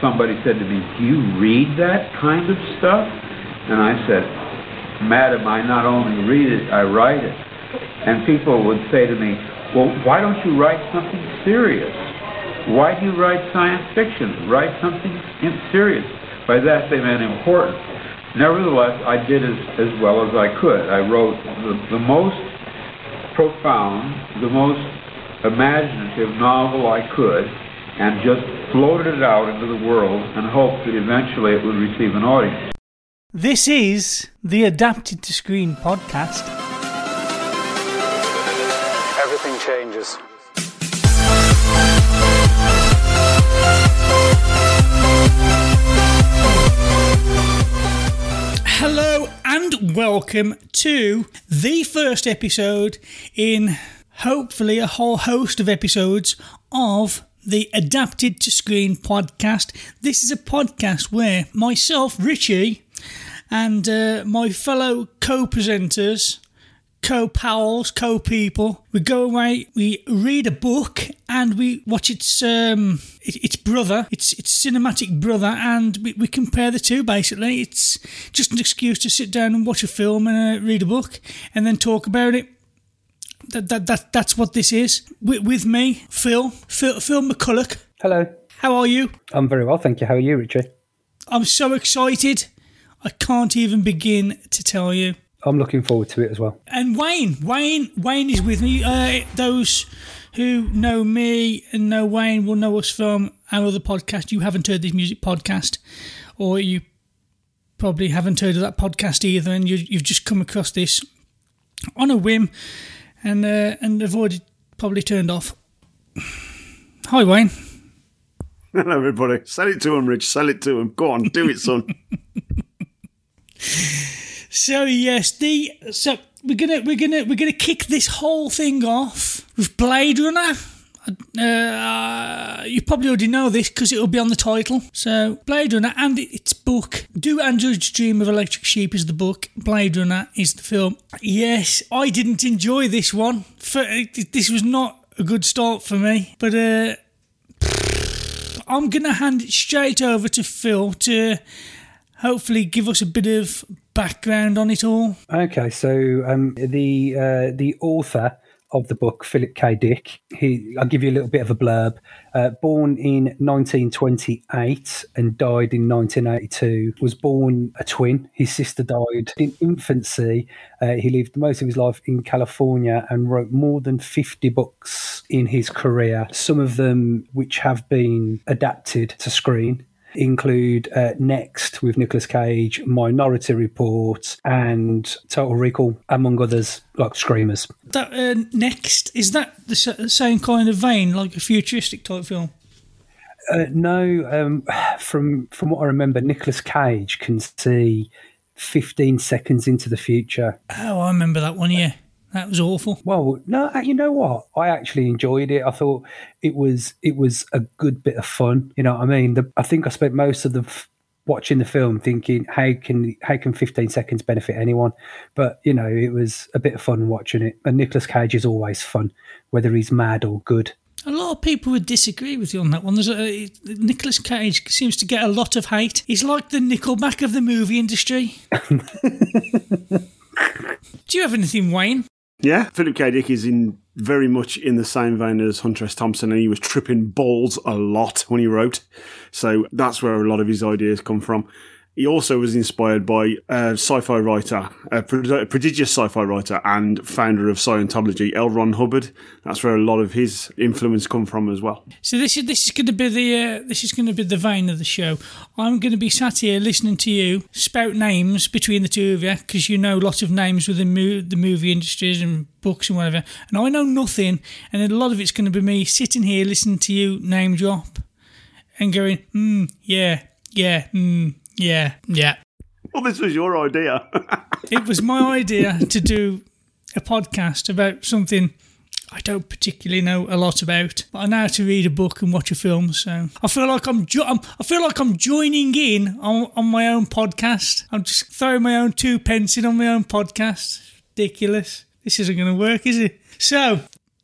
somebody said to me, Do you read that kind of stuff? And I said, Madam, I not only read it, I write it. And people would say to me, Well, why don't you write something serious? Why do you write science fiction? Write something serious. By that they meant important. Nevertheless, I did as, as well as I could. I wrote the, the most profound, the most imaginative novel I could, and just floated it out into the world and hoped that eventually it would receive an audience. This is the Adapted to Screen podcast. Everything changes. Hello and welcome to the first episode in hopefully a whole host of episodes of the Adapted to Screen podcast. This is a podcast where myself, Ritchie, and uh, my fellow co presenters, co pals, co people, we go away, we read a book, and we watch its um, its brother, its its cinematic brother, and we, we compare the two. Basically, it's just an excuse to sit down and watch a film and uh, read a book, and then talk about it that, that, that that's what this is. With, with me, Phil, Phil, Phil McCulloch. Hello. How are you? I'm very well, thank you. How are you, Ritchie? I'm so excited. I can't even begin to tell you. I'm looking forward to it as well. And Wayne, Wayne, Wayne is with me. Uh, those who know me and know Wayne will know us from our other podcast. You haven't heard this music podcast, or you probably haven't heard of that podcast either, and you, you've just come across this on a whim and uh, and they've already probably turned off. Hi, Wayne. Hello, everybody. Sell it to him, Rich. Sell it to him. Go on, do it, son. So yes, the so we're gonna we're gonna we're gonna kick this whole thing off with Blade Runner. Uh, you probably already know this because it'll be on the title. So, Blade Runner and its book. Do Androids Dream of Electric Sheep is the book. Blade Runner is the film. Yes, I didn't enjoy this one. This was not a good start for me. But uh, I'm going to hand it straight over to Phil to hopefully give us a bit of background on it all. Okay, so um, the uh, the author of the book, Philip K. Dick. He, I'll give you a little bit of a blurb. Uh, born in 1928 and died in 1982. Was born a twin. His sister died in infancy. Uh, he lived most of his life in California and wrote more than 50 books in his career. Some of them which have been adapted to screen include uh, Next with Nicolas Cage, Minority Report, and Total Recall, among others, like Screamers. That uh, Next is that the same kind of vein, like a futuristic type film? Uh, no, um, from from what I remember, Nicolas Cage can see 15 seconds into the future. Oh, I remember that one. Yeah. That was awful. Well, no, uh, you know what? I actually enjoyed it. I thought it was it was a good bit of fun. You know what I mean? The, I think I spent most of the f- watching the film thinking how can how can 15 seconds benefit anyone? But you know, it was a bit of fun watching it. And Nicolas Cage is always fun, whether he's mad or good. A lot of people would disagree with you on that one. There's a, Nicolas Cage seems to get a lot of hate. He's like the Nickelback of the movie industry. Do you have anything, Wayne? Yeah, Philip K. Dick is in very much in the same vein as Hunter S. Thompson, and he was tripping balls a lot when he wrote. So that's where a lot of his ideas come from. He also was inspired by a sci-fi writer, a prodigious sci-fi writer and founder of Scientology, L. Ron Hubbard. That's where a lot of his influence come from as well. So this is this is going to be the uh, this is going to be the vein of the show. I'm going to be sat here listening to you spout names between the two of you because you know lots of names within mo- the movie industries and books and whatever, and I know nothing. And a lot of it's going to be me sitting here listening to you name drop and going, hmm, yeah, yeah, hmm, yeah, yeah. Well, this was your idea. it was my idea to do a podcast about something I don't particularly know a lot about, but I know how to read a book and watch a film. So I feel like I'm, jo- I'm I feel like I'm joining in on, on my own podcast. I'm just throwing my own two pence in on my own podcast. Ridiculous. This isn't going to work, is it? So.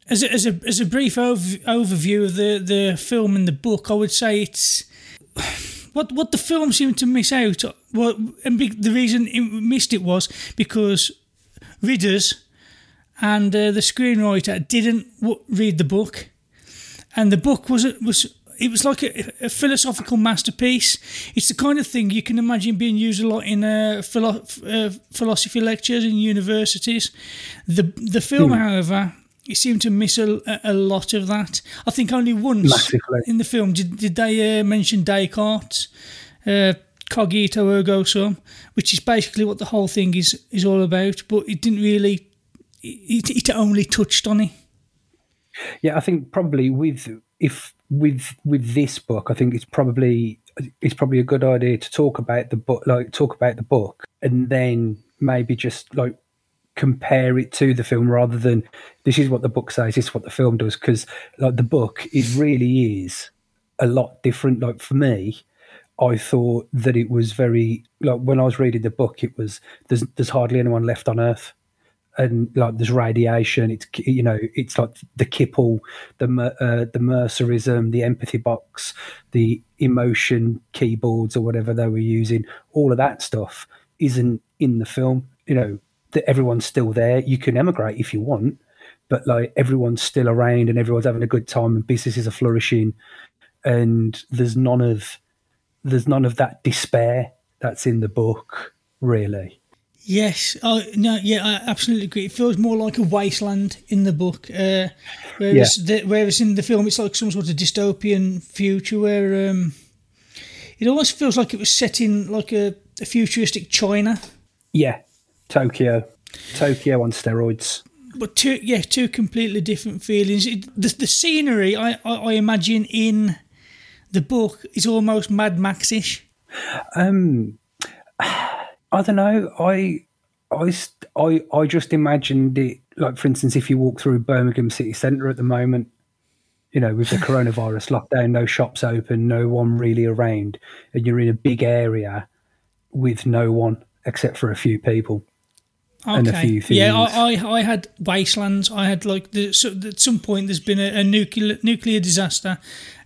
As a, as a, as a brief ov- overview of the, the film and the book, I would say it's what what the film seemed to miss out. Well, and be, the reason it missed it was because readers and uh, the screenwriter didn't w- read the book, and the book was was it was like a, a, philosophical masterpiece. It's the kind of thing you can imagine being used a lot in uh, philo- uh, philosophy lectures in universities. The the film, mm. however, it seemed to miss a, a, lot of that. I think only once Massively. in the film did, did they uh, mention Descartes, uh, cogito ergo sum, which is basically what the whole thing is is all about. But it didn't really. It, it only touched on it. Yeah, I think probably with if with with this book, I think it's probably it's probably a good idea to talk about the book, like talk about the book, and then maybe just like compare it to the film rather than this is what the book says, this is what the film does. Because like the book, it really is a lot different. Like for me, I thought that it was very like when I was reading the book, it was there's there's hardly anyone left on Earth and like there's radiation. It's you know it's like the Kipple, the uh, the Mercerism, the empathy box, the emotion keyboards or whatever they were using. All of that stuff isn't in the film. You know that everyone's still there. You can emigrate if you want, but like everyone's still around and everyone's having a good time and businesses are flourishing, and there's none of there's none of that despair that's in the book really Yes, oh, no, yeah, I absolutely agree. It feels more like a wasteland in the book, uh, whereas yeah. the, whereas in the film it's like some sort of dystopian future where um, it almost feels like it was set in like a, a futuristic China. Yeah, Tokyo, Tokyo on steroids. But two, yeah, two completely different feelings. It, the, the scenery, I, I, I imagine in the book is almost Mad Max-ish. Um. I don't know. I, I, I, I just imagined it like, for instance, if you walk through Birmingham city centre at the moment, you know, with the coronavirus lockdown, no shops open, no one really around, and you're in a big area with no one except for a few people. Okay. And a few things. Yeah, I, I, I had wastelands. I had like the, so at some point there's been a, a nuclear nuclear disaster,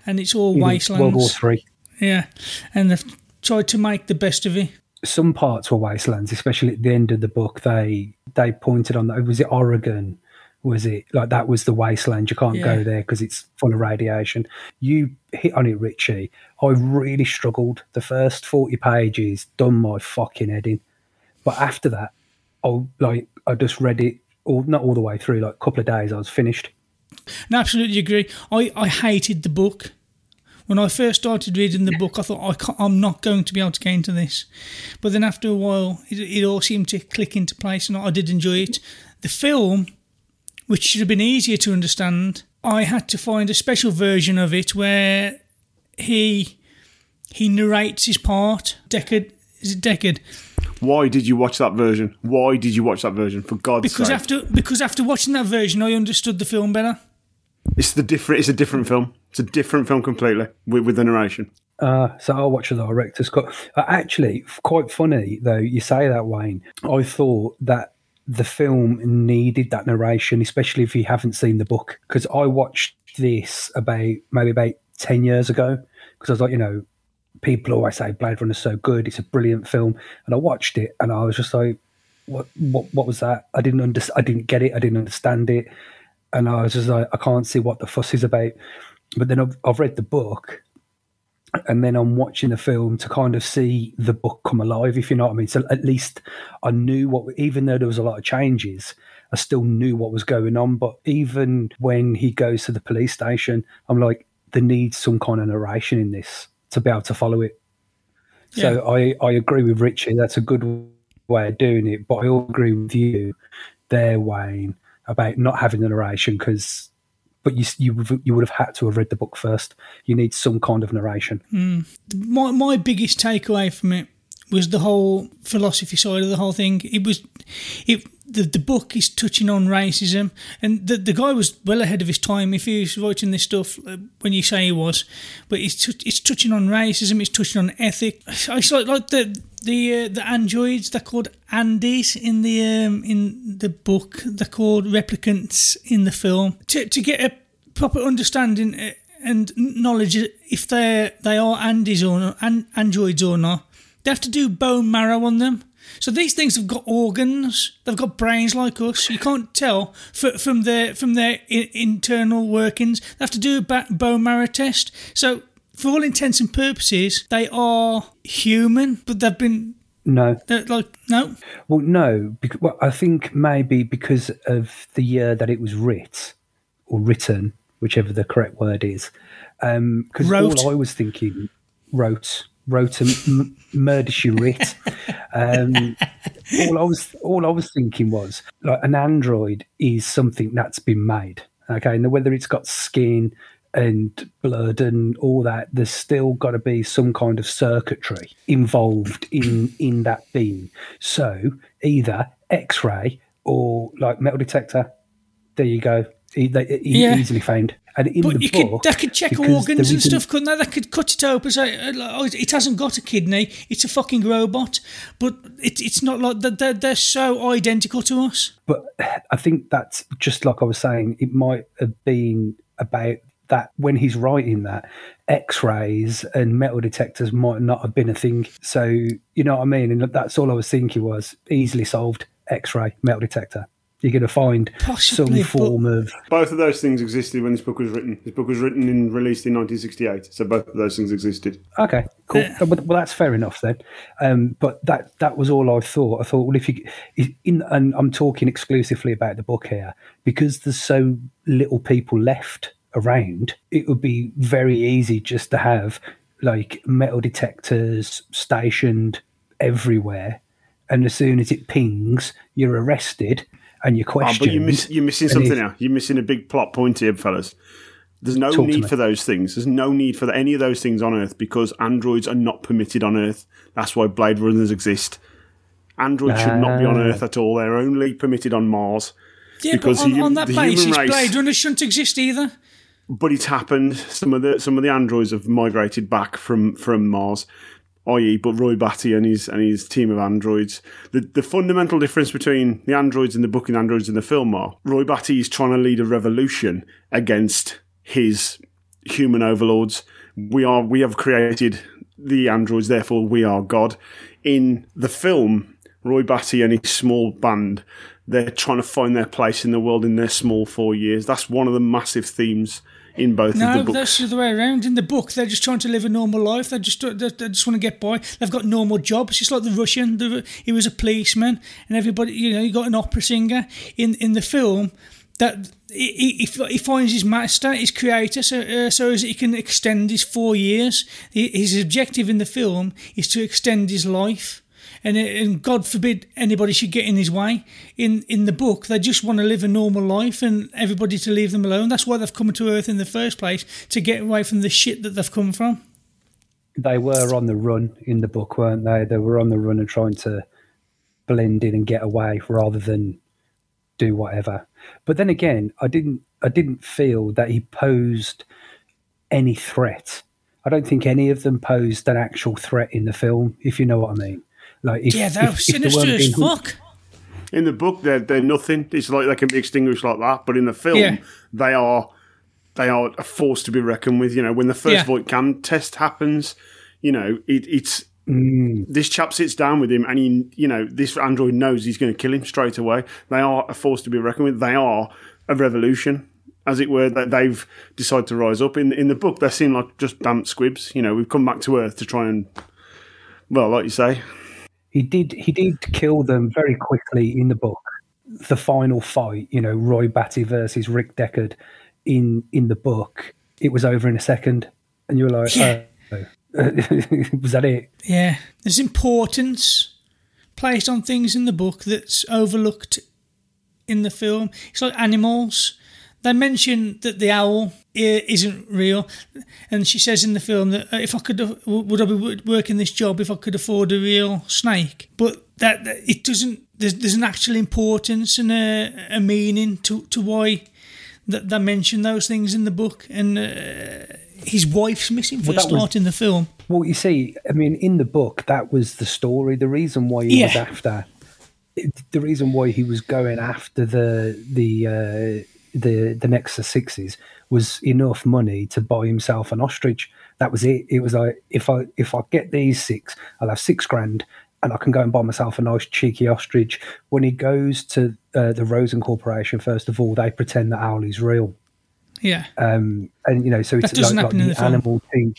and it's all wastelands. World War Three. Yeah, and they've tried to make the best of it some parts were wastelands, especially at the end of the book. They they pointed on that. Was it Oregon? Was it like that was the wasteland? You can't yeah. go there because it's full of radiation. You hit on it, Ritchie. I really struggled. The first forty pages done my fucking head in, but after that, I like I just read it all not all the way through. Like a couple of days, I was finished. No, absolutely agree. I I hated the book when I first started reading the book, I thought I am not going to be able to get into this. But then after a while, it, it all seemed to click into place, and I did enjoy it. The film, which should have been easier to understand, I had to find a special version of it where he he narrates his part. Deckard is it Deckard? Why did you watch that version? Why did you watch that version? For God's because sake! Because after because after watching that version, I understood the film better. It's the different. It's a different film. It's a different film completely with, with the narration. Uh, so I'll watch the director's cut. Uh, actually, quite funny though. You say that, Wayne. I thought that the film needed that narration, especially if you haven't seen the book. Because I watched this about maybe about ten years ago. Because I was like, you know, people always say Blade Runner is so good. It's a brilliant film, and I watched it, and I was just like, what, what, what was that? I didn't under, I didn't get it. I didn't understand it, and I was just like, I can't see what the fuss is about but then I've, I've read the book and then I'm watching the film to kind of see the book come alive, if you know what I mean. So at least I knew what, even though there was a lot of changes, I still knew what was going on. But even when he goes to the police station, I'm like, there needs some kind of narration in this to be able to follow it. Yeah. So I, I agree with Ritchie. That's a good way of doing it. But I all agree with you there, Wayne, about not having the narration because but you you you would have had to have read the book first. You need some kind of narration. Mm. My my biggest takeaway from it was the whole philosophy side of the whole thing. It was it the, the book is touching on racism, and the the guy was well ahead of his time if he was writing this stuff uh, when you say he was. But it's t- it's touching on racism, it's touching on ethic. It's like like the the uh, the androids they're called Andys in the um, in the book. They're called replicants in the film. To to get a proper understanding. Uh, and knowledge if they they are Andys or not, an, androids or not. They have to do bone marrow on them. So these things have got organs. They've got brains like us. You can't tell from their from their I- internal workings. They have to do a bone marrow test. So for all intents and purposes, they are human, but they've been No. they're like no. Well, no. Because, well, I think maybe because of the year that it was writ or written, whichever the correct word is. Um, because Wrote. all I was thinking, wrote, wrote and m- murder she writ. Um, all I was, all I was thinking was like an android is something that's been made. Okay, and whether it's got skin and blood and all that, there's still got to be some kind of circuitry involved in in that being. So either X-ray or like metal detector. There you go. E- they- e- Yeah. Easily found. And in But the you could book, they could check organs and stuff, couldn't they? They could cut it open, say, uh, "Oh, it hasn't got a kidney; it's a fucking robot." But it, it's not like that. They're, they're so identical to us. But I think that's just like I was saying, it might have been about that when he's writing that, X rays and metal detectors might not have been a thing. So, you know what I mean? And that's all I was thinking was easily solved X ray, metal detector. You're going to find Possibly, some form of. Both of those things existed when this book was written. This book was written and released in 1968, so both of those things existed. Okay, cool. well, well, that's fair enough then. Um, but that that was all I thought. I thought, well, if you in, and I'm talking exclusively about the book here because there's so little people left around. It would be very easy just to have like metal detectors stationed everywhere, and as soon as it pings, you're arrested and you're Oh, but you're, miss, you're missing something if- now. You're missing a big plot point here, fellas. There's no Talk need for those things. There's no need for any of those things on Earth because androids are not permitted on Earth. That's why Blade Runners exist. Androids should not be on Ah. Earth at all. They're only permitted on Mars. Yeah, Because but on, the- on that the human basis, race- Blade Runners shouldn't exist either. but it's happened. Some of the some of the androids have migrated back from from Mars, i.e., but Roy Batty and his and his team of androids. The the fundamental difference between the androids in the book and androids in the film are Roy Batty is trying to lead a revolution against his human overlords. We are we have created the androids, therefore we are God. In the film, Roy Batty and his small band, they're trying to find their place in the world in their small four years. That's one of the massive themes in both of No, the books. that's the other way around. In the book, they're just trying to live a normal life. They just they, they just want to get by. They've got normal jobs. Just like the Russian, the, he was a policeman, and everybody, you know, you got an opera singer in in the film. That he, he, he finds his master, his creator, so uh, so as he can extend his four years. His objective in the film is to extend his life. And, uh, and God forbid anybody should get in his way. In in the book, they just want to live a normal life and everybody to leave them alone. That's why they've come to Earth in the first place to get away from the shit that they've come from. they were on the run in the book, weren't they? They were on the run and trying to blend in and get away rather than do whatever. But then again, I didn't I didn't feel that he posed any threat. I don't think any of them posed an actual threat in the film, if you know what I mean. Like if, Yeah, they're if- if they sinister weren't as fuck. In the book, they're they're nothing. It's like they can be extinguished like that. But in the film, Yeah. they are they are a force to be reckoned with. You know, when the first Yeah. Voigt-Kampff test happens, you know, it, it's Mm. this chap sits down with him, and he, you know, this android knows he's going to kill him straight away. They are a force to be reckoned with. They are a revolution, as it were. That they've decided to rise up. In in the book, they seem like just damp squibs. You know, we've come back to Earth to try and, well, like you say, he did he did kill them very quickly in the book. The final fight, you know, Roy Batty versus Rick Deckard in in the book, it was over in a second, and you were like, Yeah. oh. was that it? Yeah, there's importance placed on things in the book that's overlooked in the film. It's like animals. They mention that the owl isn't real, and she says in the film that uh, if I could, would I be working this job if I could afford a real snake? But that, that it doesn't. There's, there's an actual importance and a, a meaning to to why that they mention those things in the book, and uh, his wife's missing for Well, that was- in the film. Well, you see, I mean, in the book, that was the story. The reason why he was after, the reason why he was going after the the uh, the the Nexus sixes was enough money to buy himself an ostrich. That was it. It was like if I if I get these six, I'll have six grand, and I can go and buy myself a nice cheeky ostrich. When he goes to uh, the Rosen Corporation, first of all, they pretend that Owley's real, Yeah. um, and you know, so it's That like, like the the animal thing.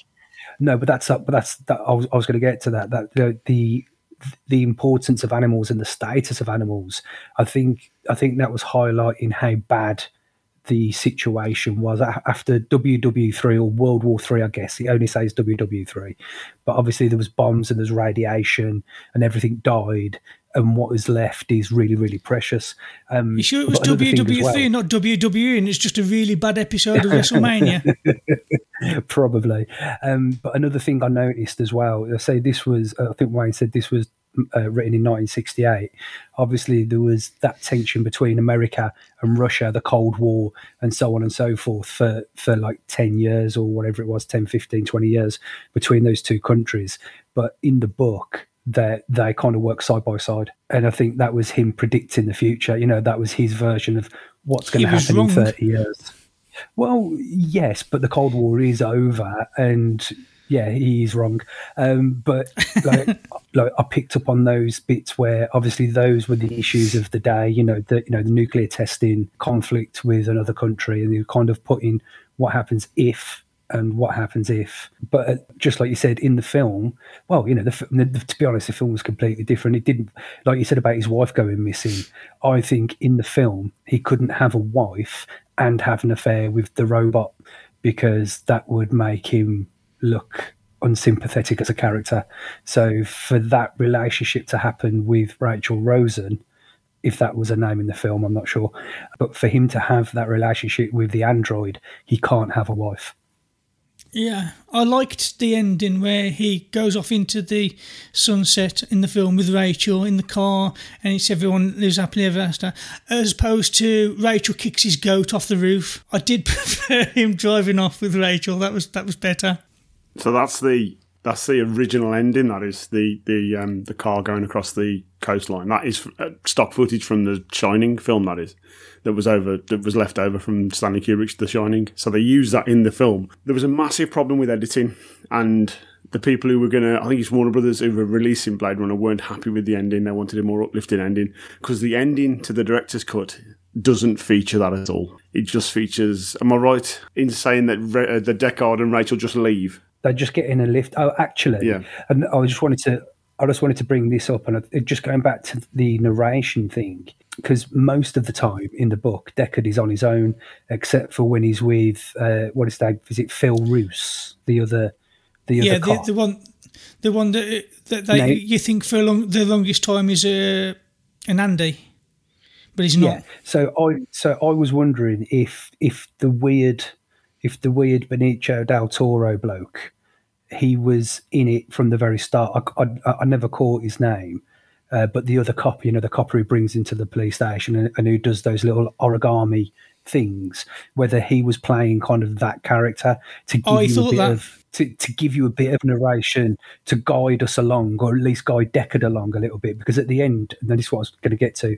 No, but that's up. But that's that. I was, I was going to get to that. That the, the the importance of animals and the status of animals. I think I think that was highlighting how bad the situation was after WW3 or World War Three. I guess it only says WW3, but obviously there was bombs and there's radiation and everything died, and what is left is really really precious. Um, You sure it was but another thing as WWE3 well- not WWE and it's just a really bad episode of WrestleMania? probably. Um, but another thing I noticed as well, I say this was, I think Wayne said this was uh, written in 1968. Obviously, there was that tension between America and Russia, the Cold War, and so on and so forth for, for like 10 years or whatever it was 10, 15, 20 years between those two countries. But in the book, they they kind of work side by side, and I think that was him predicting the future. You know, that was his version of what's going to happen in thirty years. Well, yes, but the Cold War is over, and yeah, he's wrong. Um, but like, like I picked up on those bits where obviously those were the issues of the day. You know, the you know the nuclear testing, conflict with another country, and you kind of put in what happens if and what happens if. But uh, just like you said in the film, well, you know, the, the, to be honest, the film was completely different. It didn't, like you said about his wife going missing. I think in the film he couldn't have a wife and have an affair with the robot because that would make him look unsympathetic as a character. So for that relationship to happen with Rachel Rosen, if that was a name in the film, I'm not sure. But for him to have that relationship with the android, he can't have a wife. Yeah, I liked the ending where he goes off into the sunset in the film with Rachel in the car, and it's everyone lives happily ever after, as opposed to Rachel kicks his goat off the roof. I did prefer him driving off with Rachel. That was that was better. So that's the that's the original ending. That is the the um, the car going across the coastline. That is uh, stock footage from the Shining film. That is that was over that was left over from Stanley Kubrick's The Shining. So they used that in the film. There was a massive problem with editing, and the people who were gonna I think it's Warner Brothers who were releasing Blade Runner weren't happy with the ending. They wanted a more uplifting ending because the ending to the director's cut doesn't feature that at all. It just features. Am I right in saying that Ra- uh, the Deckard and Rachel just leave? They just get in a lift. Oh, actually, Yeah. And I just wanted to, I just wanted to bring this up, and I- just going back to the narration thing, because most of the time in the book, Deckard is on his own, except for when he's with uh, what is that? Is it Phil Roos, the other, the yeah, other the, cop? the one, the one that that they, No. you think for a long, the longest time is uh, an Andy, but he's not. Yeah. So I so I was wondering if if the weird if the weird Benicio del Toro bloke he was in it from the very start. I, I, I never caught his name, uh, but the other cop, you know, the cop who brings into the police station and, and who does those little origami things, whether he was playing kind of that character to give I you a bit that. of to, to give you a bit of narration to guide us along, or at least guide Deckard along a little bit, because at the end, and this is what I was going to get to,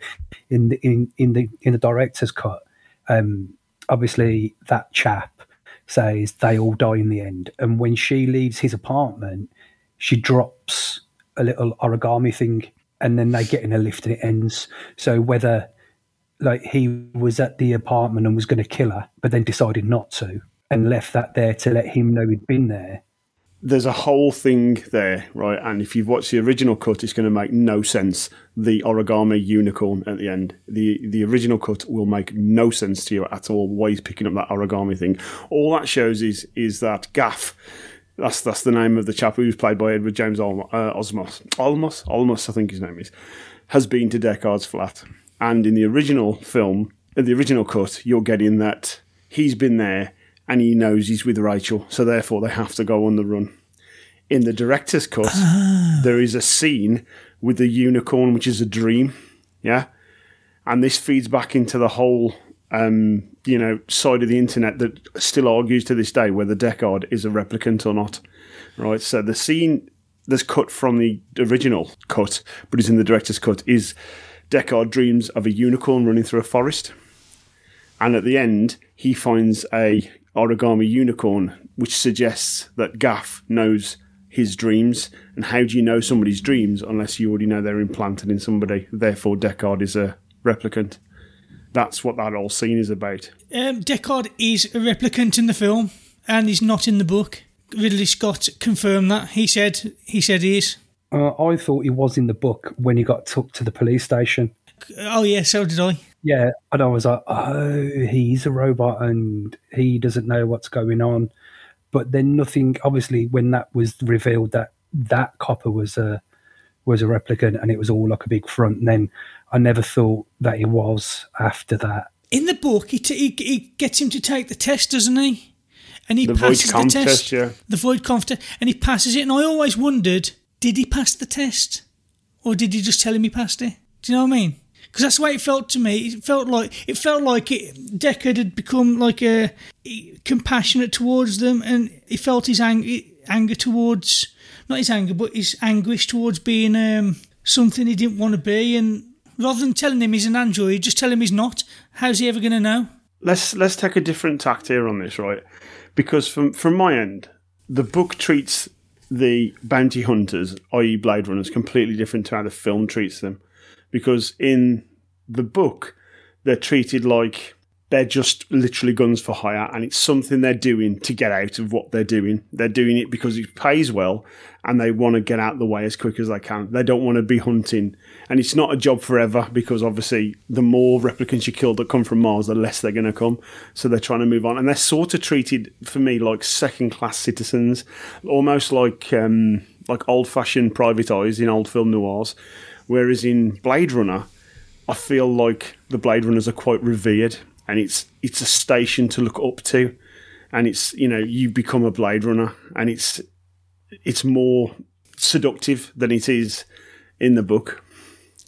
in the in, in the in the director's cut, um, obviously that chap says they all die in the end, and when she leaves his apartment, she drops a little origami thing, and then they get in a lift and it ends. So whether like he was at the apartment and was going to kill her, but then decided not to, and left that there to let him know he'd been there. There's a whole thing there, right? And if you've watched the original cut, it's going to make no sense. The origami unicorn at the end. The the original cut will make no sense to you at all. Why he's picking up that origami thing? All that shows is is that Gaff. That's that's the name of the chap who's played by Edward James Olmos. Uh, Osmos. Olmos. Olmos, I think his name is. Has been to Deckard's flat, and in the original film, in the original cut, you're getting that he's been there and he knows he's with Rachel, so therefore they have to go on the run. In the director's cut, there is a scene with the unicorn, which is a dream, yeah, and this feeds back into the whole, um, you know, side of the internet that still argues to this day whether Deckard is a replicant or not, right? So the scene that's cut from the original cut, but is in the director's cut, is Deckard dreams of a unicorn running through a forest And at the end, he finds a origami unicorn, which suggests that Gaff knows his dreams. And how do you know somebody's dreams unless you already know they're implanted in somebody? Therefore, Deckard is a replicant. That's what that whole scene is about. Um, Deckard is a replicant in the film, and he's not in the book. Ridley Scott confirmed that. He said he said he is. Uh, I thought he was in the book when he got took to the police station. Oh yeah, so did I. Yeah, and I was like, oh, he's a robot and he doesn't know what's going on. But then nothing. Obviously, when that was revealed that that copper was a was a replicant and it was all like a big front, and then I never thought that he was after that. In the book, he, t- he he gets him to take the test, doesn't he? And he The void passes the conf test. test, yeah. The Voigt-Kampff test, and he passes it. And I always wondered, did he pass the test, or did he just tell him he passed it? Do you know what I mean? Because that's the way it felt to me. It felt like it felt like it, Deckard had become like a compassionate towards them, and he felt his ang- anger towards not his anger, but his anguish towards being um, something he didn't want to be. And rather than telling him he's an android, just tell him he's not. How's he ever going to know? let's let's take a different tact here on this, right? Because from from my end, the book treats the bounty hunters, i.e., Blade Runners, completely different to how the film treats them. Because in the book, they're treated like they're just literally guns for hire, and it's something they're doing to get out of what they're doing. They're doing it because it pays well, and they want to get out of the way as quick as they can. They don't want to be hunting, and it's not a job forever because obviously the more replicants you kill that come from Mars, the less they're going to come. So they're trying to move on, and they're sort of treated for me like second-class citizens, almost like um, like old-fashioned private eyes in old film noirs. Whereas in Blade Runner, I feel like the Blade Runners are quite revered, and it's it's a station to look up to, and it's you know you become a Blade Runner, and it's it's more seductive than it is in the book.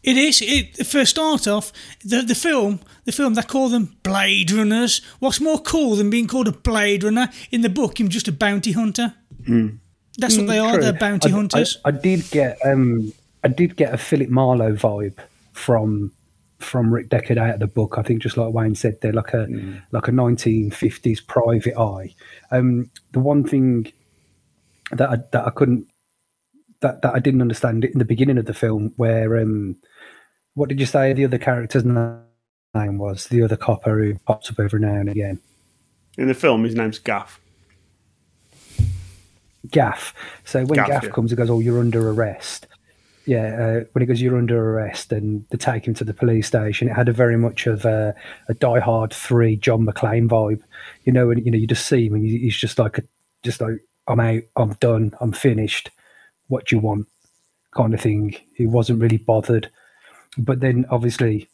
It is. It for a start off, the the film, the film they call them Blade Runners. What's more cool than being called a Blade Runner? In the book, you're just a bounty hunter. That's what they are. True. They're bounty I- I- hunters. I, did get um, I did get a Philip Marlowe vibe from from Rick Deckard out of the book. I think just like Wayne said, they're like a like a 1950s private eye. Um, the one thing that I, that I couldn't that that I didn't understand in the beginning of the film, where um, what did you say the other character's name was? The other copper who pops up every now and again. In the film, his name's Gaff. Gaff. So when Gaff, Gaff, yeah. comes, he goes, "Oh, you're under arrest." Yeah, uh, when he goes, "You're under arrest," and they take him to the police station. It had a very much of a, a Die Hard Three John McClane vibe, you know. And you know, you just see him, and he's just like, a, just like, "I'm out, I'm done, I'm finished. What do you want?" kind of thing. He wasn't really bothered, but then obviously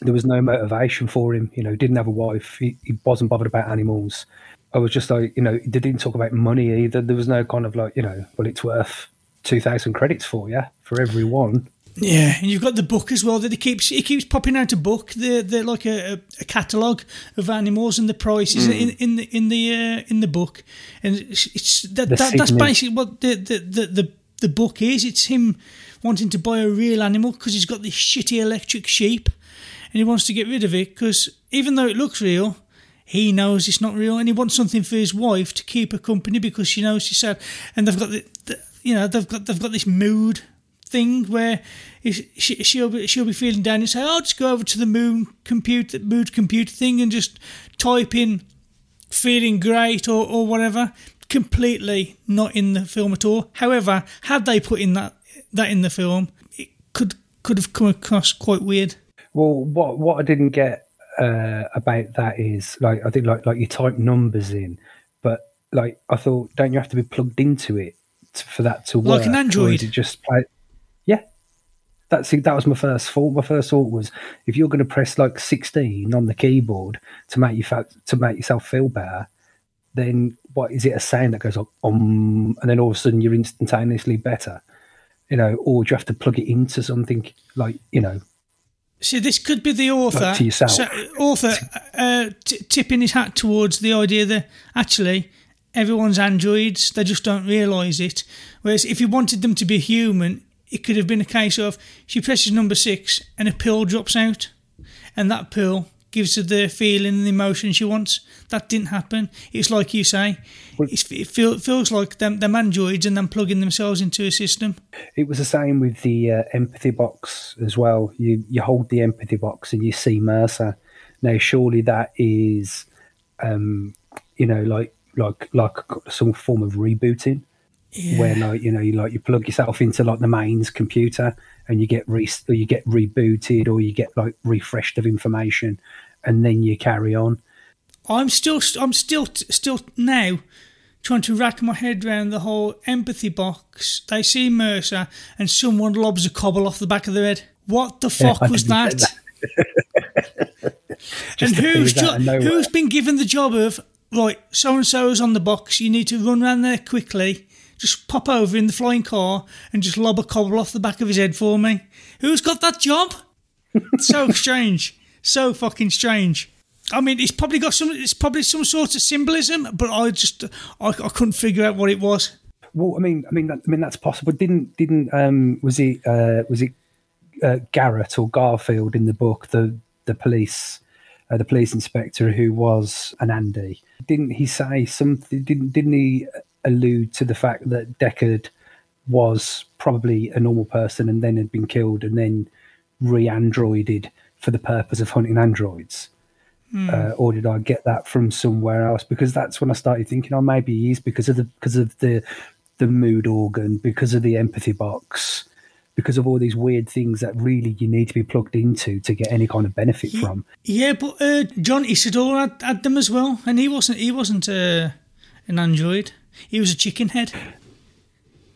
there was no motivation for him. You know, didn't have a wife. He, he wasn't bothered about animals. I was just like, you know, they didn't talk about money either. There was no kind of like, you know, well, it's worth two thousand credits for you for every one. Yeah, and you've got the book as well that he keeps he keeps popping out a book. They're, they're like a, a catalogue of animals and the prices Hmm. in in the in the uh, in the book, and it's, it's that, that that's basically what the the, the the the book is. It's him wanting to buy a real animal because he's got this shitty electric sheep, and he wants to get rid of it because even though it looks real. He knows it's not real, and he wants something for his wife to keep her company because she knows she's sad. And they've got the, the you know, they've got they've got this mood thing where she, she'll be she'll be feeling down and say, "I'll just go over to the moon computer mood computer thing and just type in feeling great or, or whatever." Completely not in the film at all. However, had they put in that that in the film, it could could have come across quite weird. Well, what what I didn't get uh, about that is like I think like like you type numbers in, but like I thought, don't you have to be plugged into it to, for that to work? Like an Android? just play? Yeah, that's that was my first thought. My first thought was if you're going to press like sixteen on the keyboard to make you to make yourself feel better, then what is it a sound that goes like um, and then all of a sudden you're instantaneously better? You know, or do you have to plug it into something like you know See, this could be the author, Like to yourself. so- author uh, t- tipping his hat towards the idea that actually everyone's androids; they just don't realise it. Whereas if you wanted them to be human, it could have been a case of she presses number six and a pill drops out, and that pill gives her the feeling and the emotion she wants. That didn't happen. It's like you say, it's, it feel, feels like them, them androids and them plugging themselves into a system. It was the same with the uh, empathy box as well. You you hold the empathy box and you see Mercer. Now, surely that is, um, you know, like like like some form of rebooting, where like you know you like you plug yourself into like the mains computer and you get re or you get rebooted or you get like refreshed of information, and then you carry on. I'm still, I'm still, still now trying to rack my head around the whole empathy box. They see Mercer and someone lobs a cobble off the back of their head. What the fuck I was didn't that? and who's jo- who's been given the job of right? so and so is on the box. You need to run around there quickly. Just pop over in the flying car and just lob a cobble off the back of his head for me. Who's got that job? so strange. So fucking strange. I mean, it's probably got some. It's probably some sort of symbolism, but I just I, I couldn't figure out what it was. Well, I mean, I mean, that, I mean that's possible. Didn't didn't um was it uh, was it uh, Garrett or Garfield in the book the the police uh, the police inspector who was an Andy? Didn't he say something? Didn't didn't he allude to the fact that Deckard was probably a normal person and then had been killed and then re-androided for the purpose of hunting androids? uh, or did I get that from somewhere else? Because that's when I started thinking, oh, maybe he is because of the because of the the mood organ, because of the empathy box, because of all these weird things that really you need to be plugged into to get any kind of benefit from. Yeah, but uh, John Isidore had, had them as well, and he wasn't he wasn't uh, an android. He was a chicken head.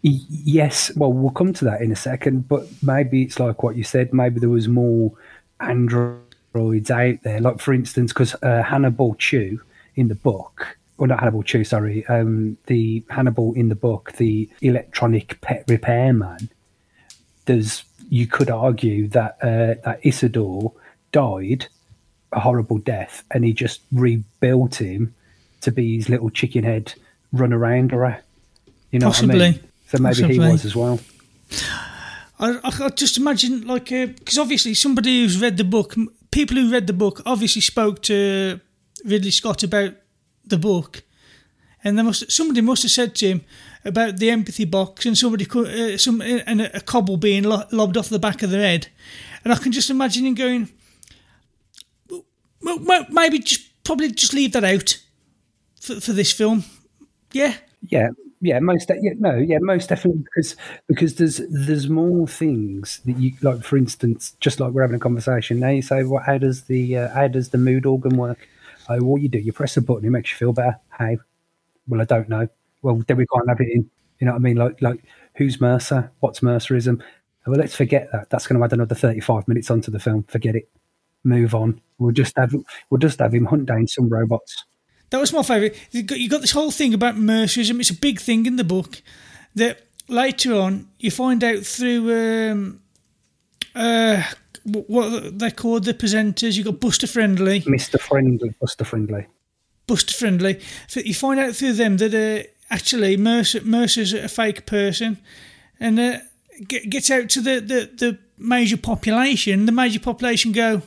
Yes, well, we'll come to that in a second, but maybe it's like what you said. Maybe there was more androids out there. Like, for instance, because uh, Hannibal Chew in the book, well, not Hannibal Chew, sorry, um, the Hannibal in the book, the electronic pet repairman, there's you could argue that uh, that Isidore died a horrible death, and he just rebuilt him to be his little chicken head run around or you know what I Possibly. mean? So maybe he was as well. I, I, I just imagine like because obviously somebody who's read the book, people who read the book obviously spoke to Ridley Scott about the book, and they must somebody must have said to him about the empathy box, and somebody uh, some and a, cobble being lo- lobbed off the back of their head, and I can just imagine him going, well, maybe just probably just leave that out for for this film, yeah. Yeah, yeah, most yeah, no, yeah, most definitely because because there's there's more things that you like. For instance, just like we're having a conversation now, you say, "Well, how does the uh, how does the mood organ work?" Oh, what you do, you press a button, it makes you feel better. How? Well, I don't know. Well, then we can't have it in. You know what I mean? Like like who's Mercer? What's Mercerism? Well, let's forget that. That's going to add another thirty-five minutes onto the film. Forget it. Move on. We'll just have we'll just have him hunt down some robots. That was my favourite. You got, you got this whole thing about Mercerism. It's a big thing in the book that later on you find out through um, uh, what they're called the presenters. You got Buster Friendly, Mister Friendly, Buster Friendly. Buster Friendly. So you find out through them that uh, actually Mercer, Mercer's a fake person, and uh, get, gets out to the, the, the major population. The major population go,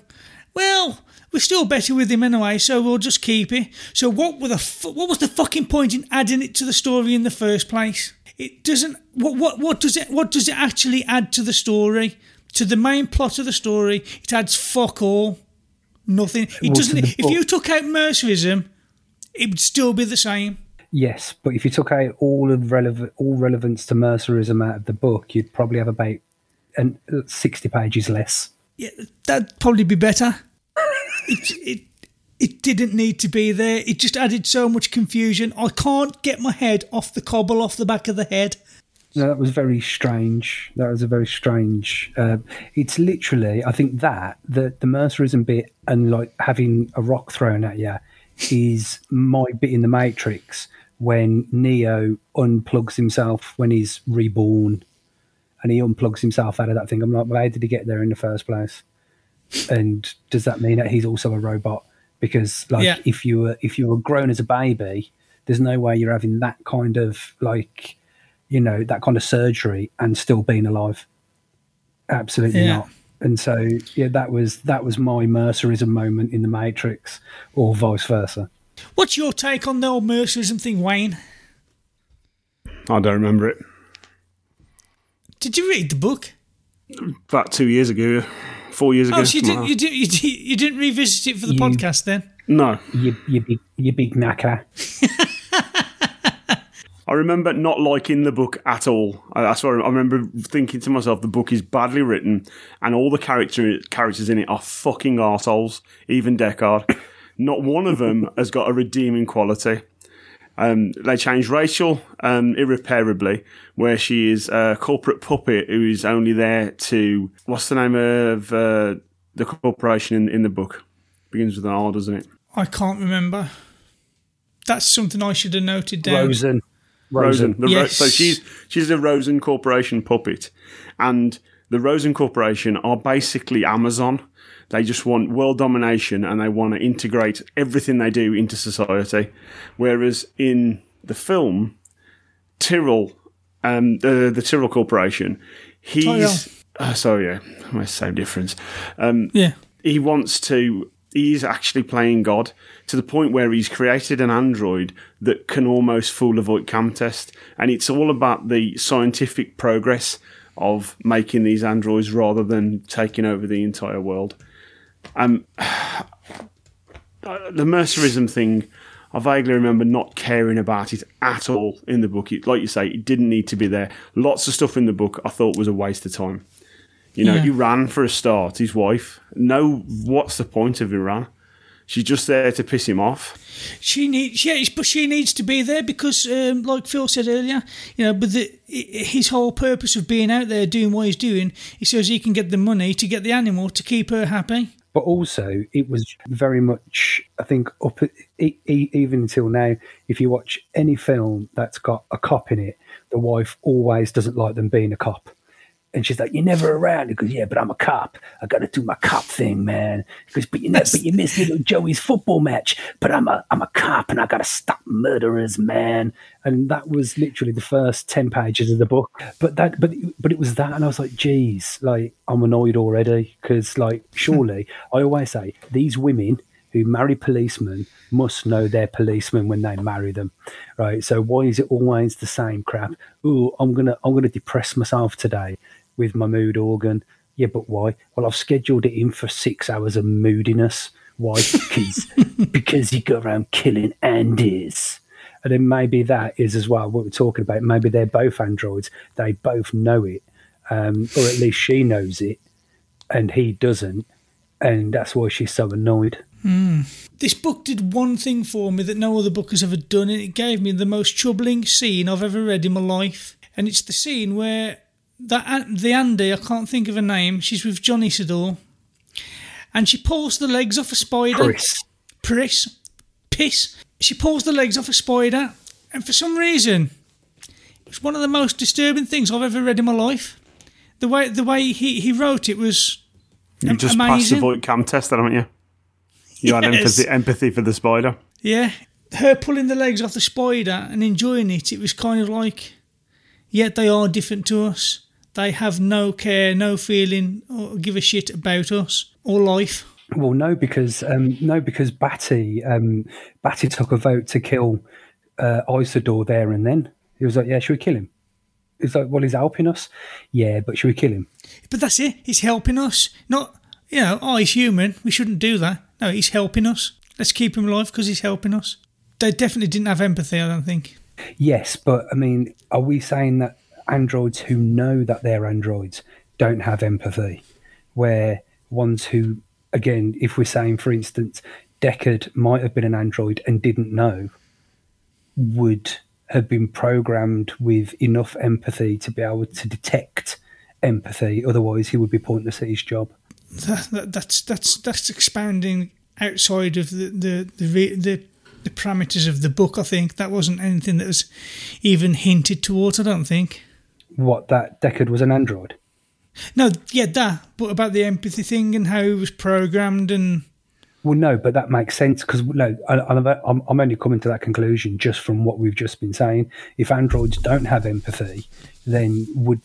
well, we're still better with him anyway, so we'll just keep it. So what were the fu- what was the fucking point in adding it to the story in the first place? It doesn't. What what what does it what does it actually add to the story? To the main plot of the story, it adds fuck all. Nothing. It doesn't. If you took out Mercerism, it would still be the same. Yes, but if you took out all of relevant all relevance to Mercerism out of the book, you'd probably have about an, sixty pages less. Yeah, that'd probably be better. it, it it didn't need to be there. It just added so much confusion. I can't get my head off the cobble off the back of the head. No, that was very strange. That was a very strange. Uh, it's literally, I think that the the Mercerism bit and like having a rock thrown at you is my bit in the Matrix when Neo unplugs himself when he's reborn, and he unplugs himself out of that thing. I'm like, well, how did he get there in the first place? And does that mean that he's also a robot? Because like, Yeah. if you were if you were grown as a baby, there's no way you're having that kind of like you know that kind of surgery and still being alive absolutely Yeah. not And so, yeah, that was that was my Mercerism moment in the Matrix, or vice versa. What's your take on the old Mercerism thing, Wayne? I don't remember it. Did you read the book? About two years ago, four years oh, ago. Oh, so you didn't, like you, did, you, did, you didn't revisit it for the You- podcast then? No, You, you big, you big knacker. I remember not liking the book at all. I- That's why I remember thinking to myself, the book is badly written, and all the character characters in it are fucking arseholes. Even Deckard, not one of them has got a redeeming quality. Um, they change Rachel um, irreparably, where she is a corporate puppet who is only there to what's the name of uh, the corporation in, in the book? Begins with an R, doesn't it? I can't remember. That's something I should have noted down. Rosen. Rosen. The Ro- Yes. so she's she's a Rosen Corporation puppet, and the Rosen Corporation are basically Amazon. They just want world domination and they want to integrate everything they do into society. Whereas in the film, Tyrell, um, the the Tyrell Corporation, he's uh, sorry, yeah, same difference. Um, Yeah. he wants to he's actually playing god to the point where he's created an android that can almost fool a Voigt-Kampff test and it's all about the scientific progress of making these androids rather than taking over the entire world um the mercerism thing I vaguely remember not caring about it at all in the book. It, like you say, it didn't need to be there. Lots of stuff in the book I thought was a waste of time. You know, Yeah. Iran for a start, his wife. No, what's the point of Iran? She's just there to piss him off. She needs, yeah, but she needs to be there because, um, like Phil said earlier, you know, but the, his whole purpose of being out there doing what he's doing is so he can get the money to get the animal to keep her happy. But also, it was very much, I think, up even until now, if you watch any film that's got a cop in it, the wife always doesn't like them being a cop. And she's like, "You're never around." He goes, "Yeah, but I'm a cop. I got to do my cop thing, man." He goes, "But you know, but you missed little Joey's football match. But I'm a I'm a cop, and I got to stop murderers, man." And that was literally the first ten pages of the book. But that, but but it was that, and I was like, "Geez, like I'm annoyed already." Because like, surely I always say these women who marry policemen must know their policemen when they marry them, right? So why is it always the same crap? Oh, I'm gonna I'm gonna depress myself today with my mood organ. Yeah, but why? Well, I've scheduled it in for six hours of moodiness. Why? Because because you go around killing Andys. And then maybe that is as well what we're talking about. Maybe they're both androids. They both know it, um, or at least she knows it, and he doesn't, and that's why she's so annoyed. This book did one thing for me that no other book has ever done, and it gave me the most troubling scene I've ever read in my life. And it's the scene where that the Andy, I can't think of her name, she's with John Isidore, and she pulls the legs off a spider. Chris. Pris. Piss. She pulls the legs off a spider, and for some reason, it was one of the most disturbing things I've ever read in my life. The way the way he, he wrote it was You am- just passed the amazing. Voigt-Kampff test, haven't you? You had empathy, empathy for the spider. Yeah, her pulling the legs off the spider and enjoying it. It was kind of like, yet they are different to us. They have no care, no feeling, or give a shit about us or life. Well, no, because um, no, because Batty um, Batty took a vote to kill uh, Isidore there and then. He was like, "Yeah, should we kill him?" He's like, "Well, he's helping us." Yeah, but should we kill him? But that's it. He's helping us. Not, you know, oh, he's human. We shouldn't do that. No, he's helping us. Let's keep him alive because he's helping us. They definitely didn't have empathy. I don't think. Yes, but I mean, are we saying that androids who know that they're androids don't have empathy? Where ones who, again, if we're saying, for instance, Deckard might have been an android and didn't know, would have been programmed with enough empathy to be able to detect empathy. Otherwise, he would be pointless at his job. That, that, that's that's that's expanding outside of the the the, the the parameters of the book. I think that wasn't anything that was even hinted towards. I don't think. What that Deckard was an android. No, yeah, that. But about the empathy thing and how he was programmed and Well, no, but that makes sense because no, I, I'm, I'm only coming to that conclusion just from what we've just been saying. If androids don't have empathy, then would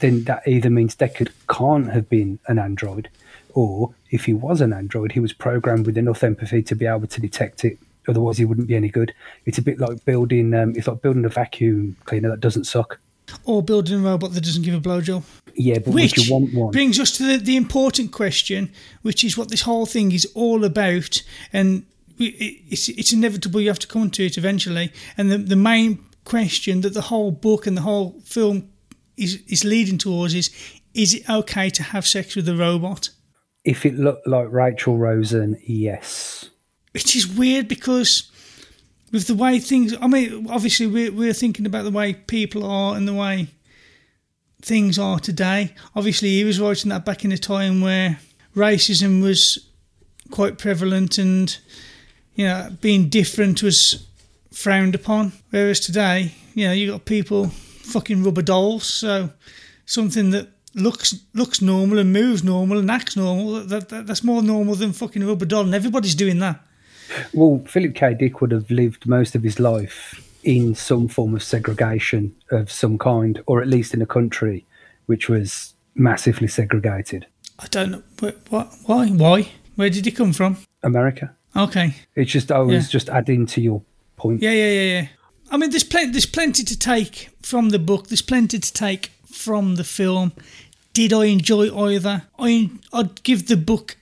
then that either means Deckard can't have been an android, or if he was an android, he was programmed with enough empathy to be able to detect it. Otherwise, he wouldn't be any good. It's a bit like building. Um, it's like building a vacuum cleaner that doesn't suck. Or building a robot that doesn't give a blowjob. Yeah, but would Which you want one? brings us to the, the important question, which is what this whole thing is all about. And it's, it's inevitable you have to come to it eventually. And the, the main question that the whole book and the whole film is, is leading towards is is it okay to have sex with a robot? if it looked like Rachel Rosen, yes. Which is weird because with the way things, I mean, obviously we're, we're thinking about the way people are and the way things are today. Obviously, he was writing that back in a time where racism was quite prevalent and, you know, being different was frowned upon. Whereas today, you know, you got people fucking rubber dolls. So something that looks looks normal and moves normal and acts normal, that, that that's more normal than fucking a rubber doll. And everybody's doing that. Well, Philip K. Dick would have lived most of his life in some form of segregation of some kind, or at least in a country which was massively segregated. I don't know. What, why? Why? Where did he come from? America. Okay. It's just I was Yeah. just adding to your point. Yeah, yeah, yeah, yeah. I mean, there's plenty. There's plenty to take from the book. There's plenty to take from the film. Did I enjoy either? I I'd give the book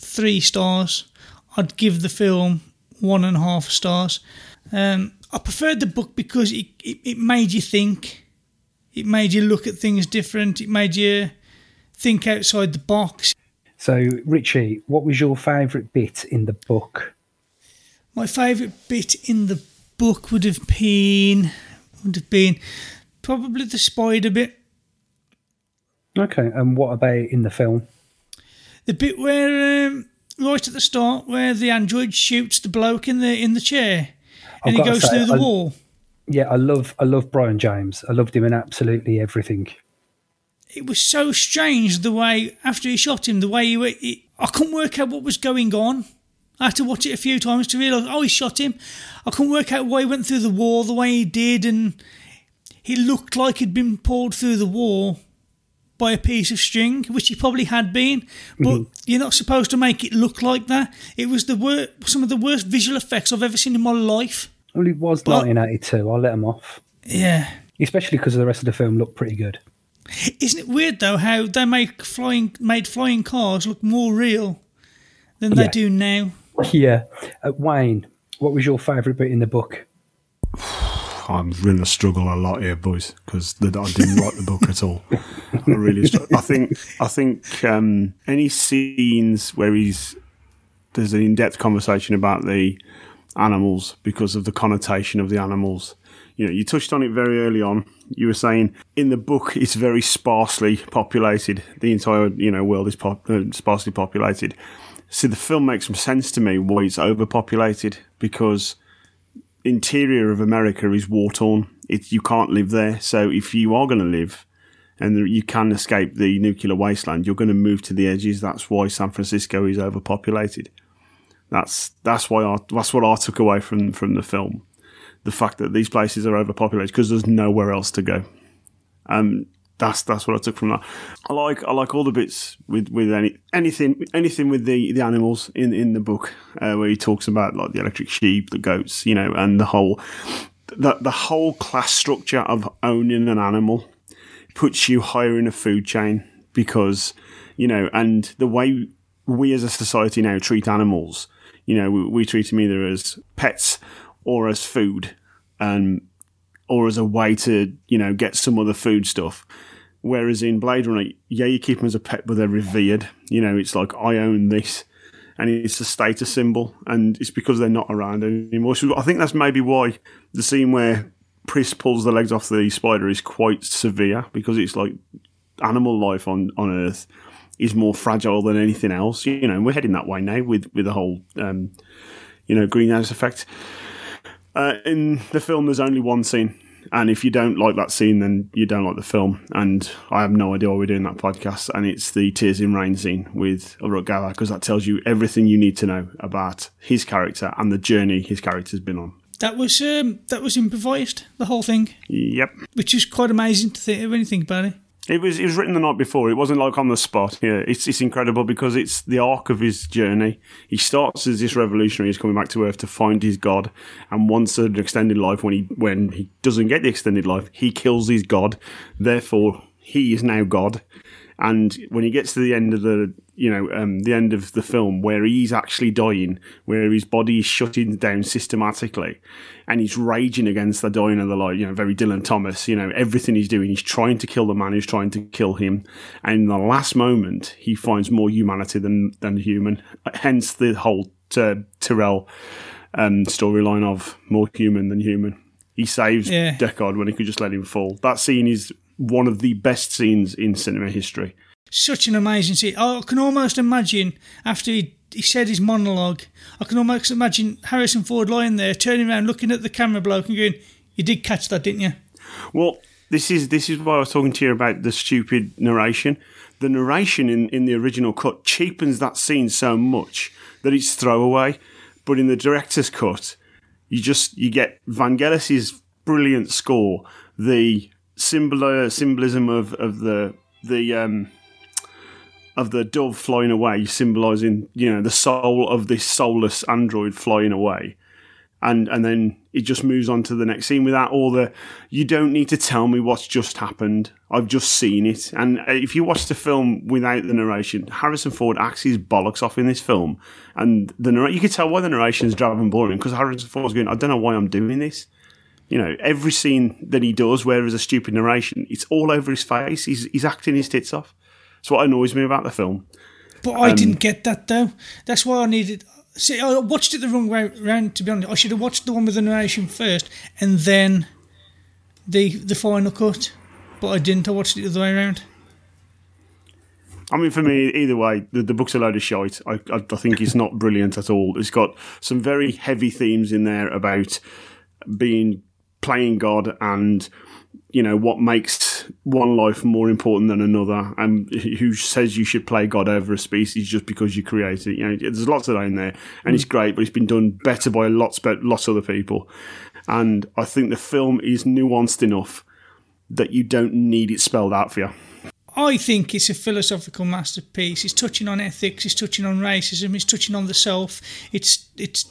three stars. I'd give the film one and a half stars. Um, I preferred the book because it, it, it made you think. It made you look at things different. It made you think outside the box. So, Ritchie, what was your favourite bit in the book? My favourite bit in the book would have been would have been probably the spider bit. Okay, and what about in the film? The bit where um, right at the start where the android shoots the bloke in the in the chair and he goes say, through the I- wall. Yeah, I love I love Brion James. I loved him in absolutely everything. It was so strange the way after he shot him, the way he, he I couldn't work out what was going on. I had to watch it a few times to realise, oh, he shot him. I couldn't work out why he went through the wall the way he did, and he looked like he'd been pulled through the wall by a piece of string, which he probably had been. But you're not supposed to make it look like that. It was the wor- some of the worst visual effects I've ever seen in my life. Well, it was Well- 1982. I'll let him off, Yeah. especially because the rest of the film looked pretty good. Isn't it weird though how they make flying made flying cars look more real than they do now? Yeah, uh, Wayne, what was your favourite bit in the book? I'm going to struggle a lot here, boys, because I didn't write the book at all. I really, str- I think, I think um, any scenes where he's there's an in-depth conversation about the animals because of the connotation of the animals. You know, you touched on it very early on. You were saying in the book it's very sparsely populated. The entire you know world is uh, sparsely populated. So the film makes some sense to me why it's overpopulated because interior of America is war torn. You can't live there. So if you are going to live and you can escape the nuclear wasteland, you're going to move to the edges. That's why San Francisco is overpopulated. That's that's why I, that's what I took away from from the film. The fact that these places are overpopulated because there's nowhere else to go. Um, that's that's what I took from that. I like I like all the bits with with any anything anything with the the animals in in the book uh, where he talks about like the electric sheep, the goats, you know, and the whole the the whole class structure of owning an animal puts you higher in a food chain because you know, and the way we as a society now treat animals, you know, we, we treat them either as pets or as food, and or as a way to you know get some other food stuff. Whereas in Blade Runner, yeah, you keep them as a pet, but they're revered. You know, it's like I own this, and it's a status symbol, and it's because they're not around anymore. So I think that's maybe why the scene where Pris pulls the legs off the spider is quite severe because it's like animal life on on Earth is more fragile than anything else. You know, and we're heading that way now with with the whole um, you know greenhouse effect. Uh, in the film, there's only one scene, and if you don't like that scene, then you don't like the film. And I have no idea why we're doing that podcast. And it's the Tears in Rain scene with Uruk-Gawa because that tells you everything you need to know about his character and the journey his character's been on. that was um, that was improvised. The whole thing, Yep. which is quite amazing to think when you think about it. It was it was written the night before. It wasn't like on the spot. Yeah, it's it's incredible because it's the arc of his journey. He starts as this revolutionary, he's coming back to Earth to find his God, and wants an extended life. When he when he doesn't get the extended life, he kills his God. Therefore, he is now God. And when he gets to the end of the you know um, the end of the film where he's actually dying, where his body is shutting down systematically, and he's raging against the dying of the light. You know, very Dylan Thomas. You know, everything he's doing, he's trying to kill the man who's trying to kill him. And in the last moment, he finds more humanity than than human. Hence the whole uh, Tyrell um, storyline of more human than human. He saves Yeah. Deckard when he could just let him fall. That scene is one of the best scenes in cinema history. Such an amazing scene. I can almost imagine after he, he said his monologue, I can almost imagine Harrison Ford lying there, turning around, looking at the camera bloke, and going, "You did catch that, didn't you?" Well, this is this is why I was talking to you about the stupid narration. The narration in, in the original cut cheapens that scene so much that it's throwaway. But in the director's cut, you just you get Vangelis's brilliant score, the symbol symbolism of, of the the um, of the dove flying away, symbolising you know the soul of this soulless android flying away. And and then it just moves on to the next scene without all the you don't need to tell me what's just happened. I've just seen it. And if you watch the film without the narration harrison ford acts his bollocks off in this film. And the narr- you can tell why the narration is and boring because harrison ford's going i don't know why i'm doing this you know every scene that he does where there's a stupid narration it's all over his face he's, he's acting his tits off that's what annoys me about the film But I didn't um, get that though. That's why I needed. See, I watched it the wrong way round. To be honest, I should have watched the one with the narration first, and then the the final cut. But I didn't. I watched it the other way around. I mean, for me, either way, the, the book's a load of shite. I, I, I think it's not brilliant at all. It's got some very heavy themes in there about being playing God and you know what makes one life more important than another, and who says you should play God over a species just because you create it. You know, there's lots of that in there, and it's mm. great, but it's been done better by lots, but lots of other people. And I think the film is nuanced enough that you don't need it spelled out for you. I think it's a philosophical masterpiece. It's touching on ethics. It's touching on racism. It's touching on the self. It's it's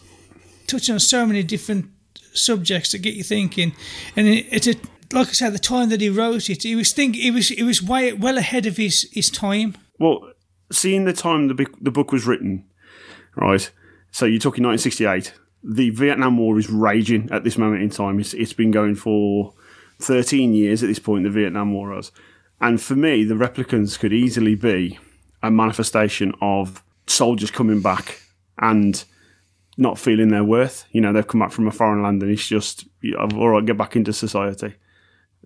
touching on so many different subjects that get you thinking. And it, it's a like I said, the time that he wrote it, he was think it was it was way well ahead of his his time. Well, seeing the time the the book was written, right? So you're talking 1968. The Vietnam War is raging at this moment in time. It's, it's been going for 13 years at this point. The Vietnam War has, and for me, the replicants could easily be a manifestation of soldiers coming back and not feeling their worth. You know, they've come back from a foreign land, and it's just all right, get back into society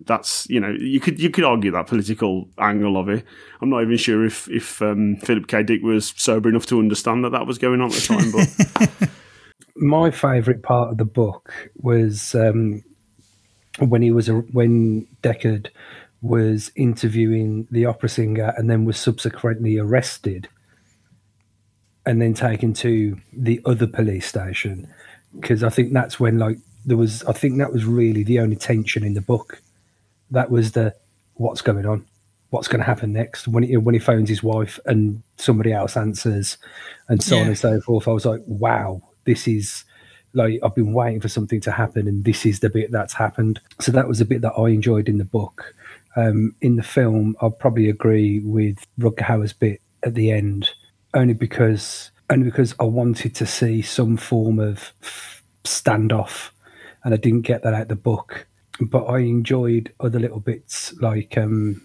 that's you know you could you could argue that political angle of it. I'm not even sure if if um, Philip K. Dick was sober enough to understand that that was going on at the time. But My favourite part of the book was um, when he was a, when Deckard was interviewing the opera singer and then was subsequently arrested and then taken to the other police station because I think that's when like there was I think that was really the only tension in the book. That was the what's going on, what's going to happen next when he when he phones his wife and somebody else answers, and so on and so forth. I was like, wow, this is like I've been waiting for something to happen, and this is the bit that's happened. So that was a bit that I enjoyed in the book. Um, in the film, I'll probably agree with Rutger Hauer's bit at the end, only because only because I wanted to see some form of standoff, and I didn't get that out the book. But I enjoyed other little bits like um,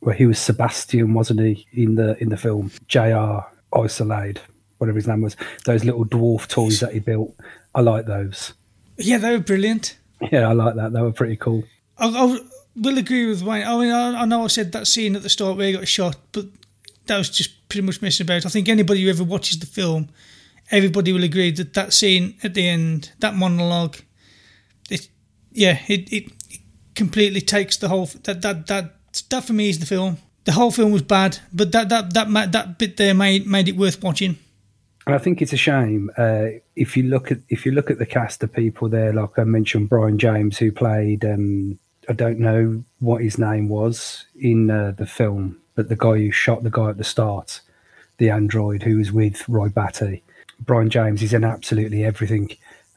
where he was Sebastian, wasn't he, in the in the film? J.R. Isolade, whatever his name was. Those little dwarf toys that he built. I like those. Yeah, they were brilliant. Yeah, I like that. They were pretty cool. I, I will agree with Wayne. I mean, I, I know I said that scene at the start where he got shot, but that was just pretty much messing about. I think anybody who ever watches the film, everybody will agree that that scene at the end, that monologue, it, yeah, it, it, it completely takes the whole that that that that for me is the film. The whole film was bad, but that that that that bit there made made it worth watching. And I think it's a shame uh, if you look at if you look at the cast of people there. Like I mentioned, Brion James, who played um, I don't know what his name was in uh, the film, but the guy who shot the guy at the start, the android who was with Roy Batty. Brion James is in absolutely everything,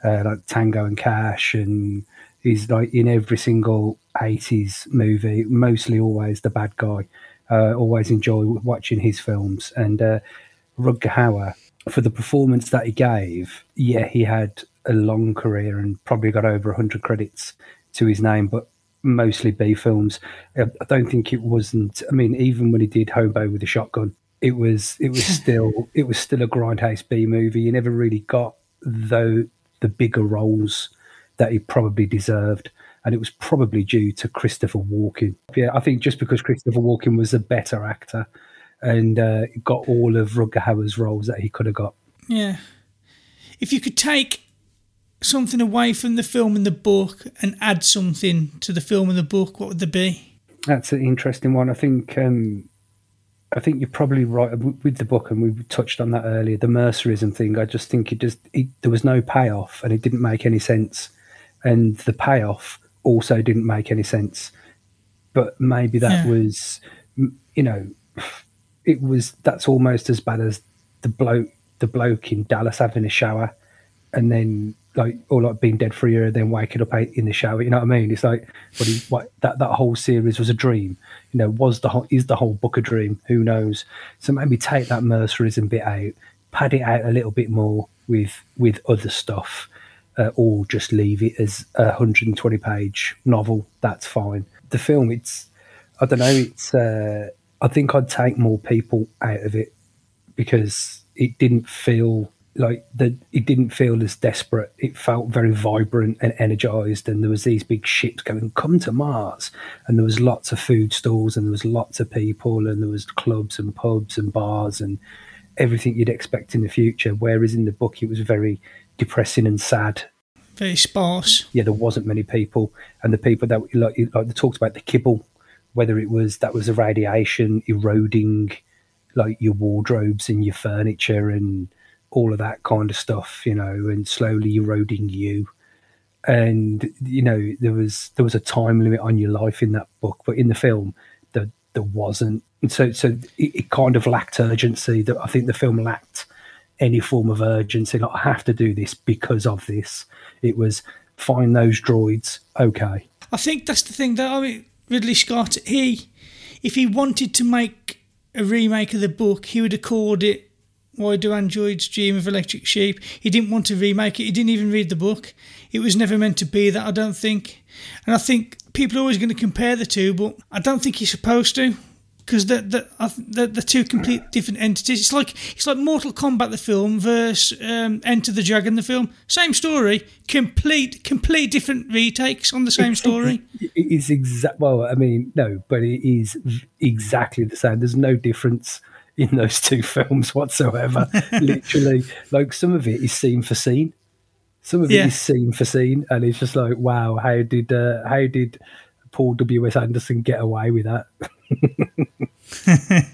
uh, like Tango and Cash, and he's like in every single 80s movie, mostly always the bad guy. Uh, always enjoy watching his films. And uh, Rutger Hauer, for the performance that he gave, yeah, he had a long career and probably got over 100 credits to his name, but mostly B films. I don't think it wasn't. I mean, even when he did Hobo with a Shotgun, it was it was still it was still a grindhouse B movie. He never really got though the bigger roles that he probably deserved. And it was probably due to Christopher Walken. Yeah, I think just because Christopher Walken was a better actor and uh, got all of Rutger Hauer's roles that he could have got. Yeah. If you could take something away from the film and the book and add something to the film and the book, what would there be? That's an interesting one. I think um, I think you're probably right with the book, and we touched on that earlier. The mercerism thing. I just think it just it, there was no payoff, and it didn't make any sense. And the payoff also didn't make any sense. But maybe that yeah. was, you know, it was that's almost as bad as the bloke the bloke in Dallas having a shower, and then like or like being dead for a year and then waking up in the shower. You know what I mean? It's like what, what that that whole series was a dream. You know, was the whole is the whole book a dream? Who knows? So maybe take that mercerism bit out, pad it out a little bit more with with other stuff, uh, or just leave it as a 120 page novel. That's fine. The film, it's I don't know. It's uh, I think I'd take more people out of it because it didn't feel like that it didn't feel as desperate. It felt very vibrant and energized and there was these big ships going come to mars. And there was lots of food stalls and there was lots of people and there was clubs and pubs and bars and everything you'd expect in the future. Whereas in the book it was very depressing and sad. Very sparse. Yeah there wasn't many people. And the people that like, like they talked about the kipple whether it was that was the radiation eroding like your wardrobes and your furniture and all of that kind of stuff, you know, and slowly eroding you. And you know, there was there was a time limit on your life in that book, but in the film, there there wasn't. And so so it, it kind of lacked urgency. That I think the film lacked any form of urgency. Like I have to do this because of this. It was find those droids. Okay. I think that's the thing that I mean, Ridley Scott. He, if he wanted to make a remake of the book, he would have called it why Do Androids Dream of Electric Sheep? He didn't want to remake it. He didn't even read the book. It was never meant to be that, I don't think. And I think people are always going to compare the two, but I don't think you're supposed to because they're, they're, they're, they're, two complete different entities. It's like it's like Mortal Kombat the film versus um, Enter the Dragon the film. Same story, complete complete different retakes on the same story. it is exact. Well, I mean, no, but it is exactly the same. There's no difference in those two films whatsoever. Literally, like some of it is scene for scene. Some of yeah. it is scene for scene, and it's just like, wow, how did uh, how did Paul W S Anderson get away with that?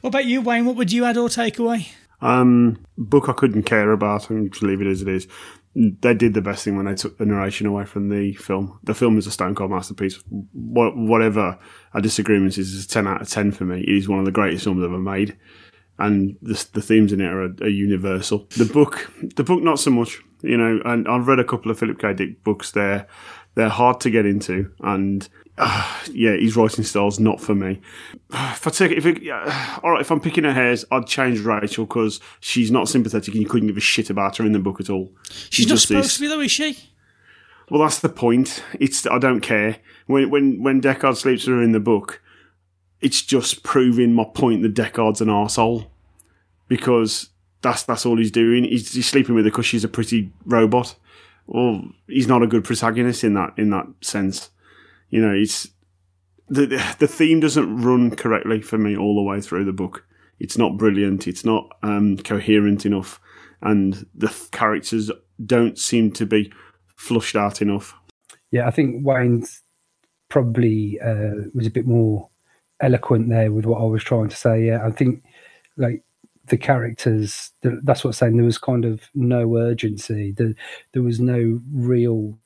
what about you, Wayne? What would you add or take away? Um, book I couldn't care about, and just leave it as it is they did the best thing when they took the narration away from the film. The film is a stone cold masterpiece. Whatever our disagreements is, a ten out of ten for me. It is one of the greatest films ever made, and the, the themes in it are, are, universal. The book, the book, not so much. You know, and I've read a couple of Philip K. Dick books. They're they're hard to get into, and uh, yeah, his writing style's not for me. If I take if it, uh, all right, if I'm picking her hairs, I'd change Rachel because she's not sympathetic and you couldn't give a shit about her in the book at all. She's, she's not supposed to be though, is she? Well, that's the point. It's I don't care when when when Deckard sleeps with her in the book. It's just proving my point that Deckard's an arsehole because that's that's all he's doing. He's, he's sleeping with her because she's a pretty robot. Well, he's not a good protagonist in that in that sense. You know, it's the the theme doesn't run correctly for me all the way through the book. It's not brilliant. It's not um, coherent enough, and the characters don't seem to be flushed out enough. Yeah, I think Wayne's probably uh, was a bit more eloquent there with what I was trying to say. Yeah, I think like the characters. The, that's what I'm saying. There was kind of no urgency. The, there was no real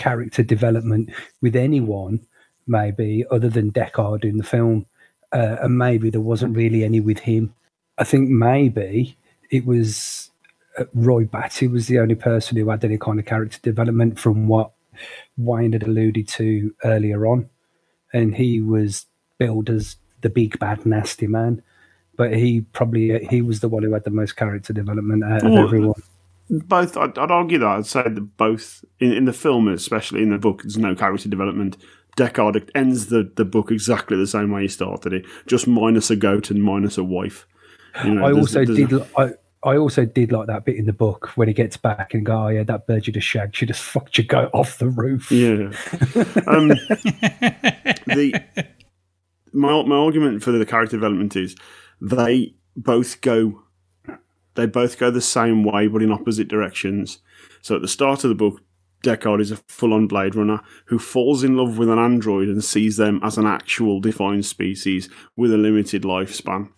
character development with anyone, maybe other than Deckard in the film, uh, and maybe there wasn't really any with him. I think maybe it was uh, Roy Batty was the only person who had any kind of character development from what Wayne had alluded to earlier on, and he was billed as the big bad nasty man. But he probably he was the one who had the most character development out of Well, everyone. Both I'd, I'd argue that I'd say that both in, in the film especially in the book there's no character development Deckard ends the, the book exactly the same way he started it just minus a goat and minus a wife You know, I there's- also there's- did. li- I, I also did like that bit in the book when he gets back and go, "Oh yeah, that bird you just shagged, she just fucked your goat off the roof." Yeah. Um, the my my argument for the character development is they both go they both go the same way but in opposite directions. So at the start of the book, Deckard is a full-on Blade Runner who falls in love with an android and sees them as an actual defined species with a limited lifespan.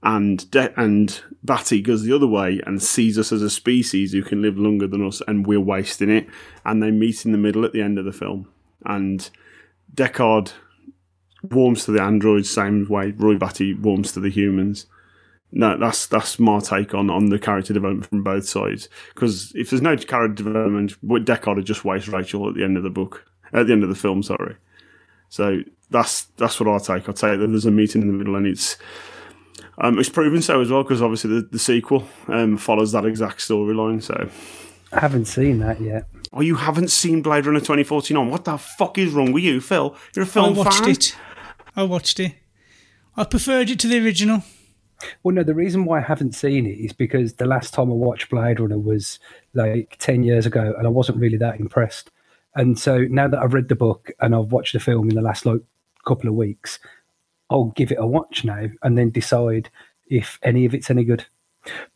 And De- and Batty goes the other way and sees us as a species who can live longer than us, and we're wasting it. And they meet in the middle at the end of the film. And Deckard warms to the androids same way Roy Batty warms to the humans. No, that's that's my take on, on the character development from both sides. Because if there's no character development, what Deckard would just waste Rachel at the end of the book, at the end of the film. Sorry. So that's that's what I take. I take that there's a meeting in the middle, and it's um, it's proven so as well because obviously the, the sequel um, follows that exact storyline. So, I haven't seen that yet. oh, you haven't seen Blade Runner 2049? What the fuck is wrong with you, Phil? You're a film I watched fan. it. I watched it. I preferred it to the original. Well, no, the reason why I haven't seen it is because the last time I watched Blade Runner was like 10 years ago and I wasn't really that impressed. And so now that I've read the book and I've watched the film in the last like couple of weeks, I'll give it a watch now and then decide if any of it's any good.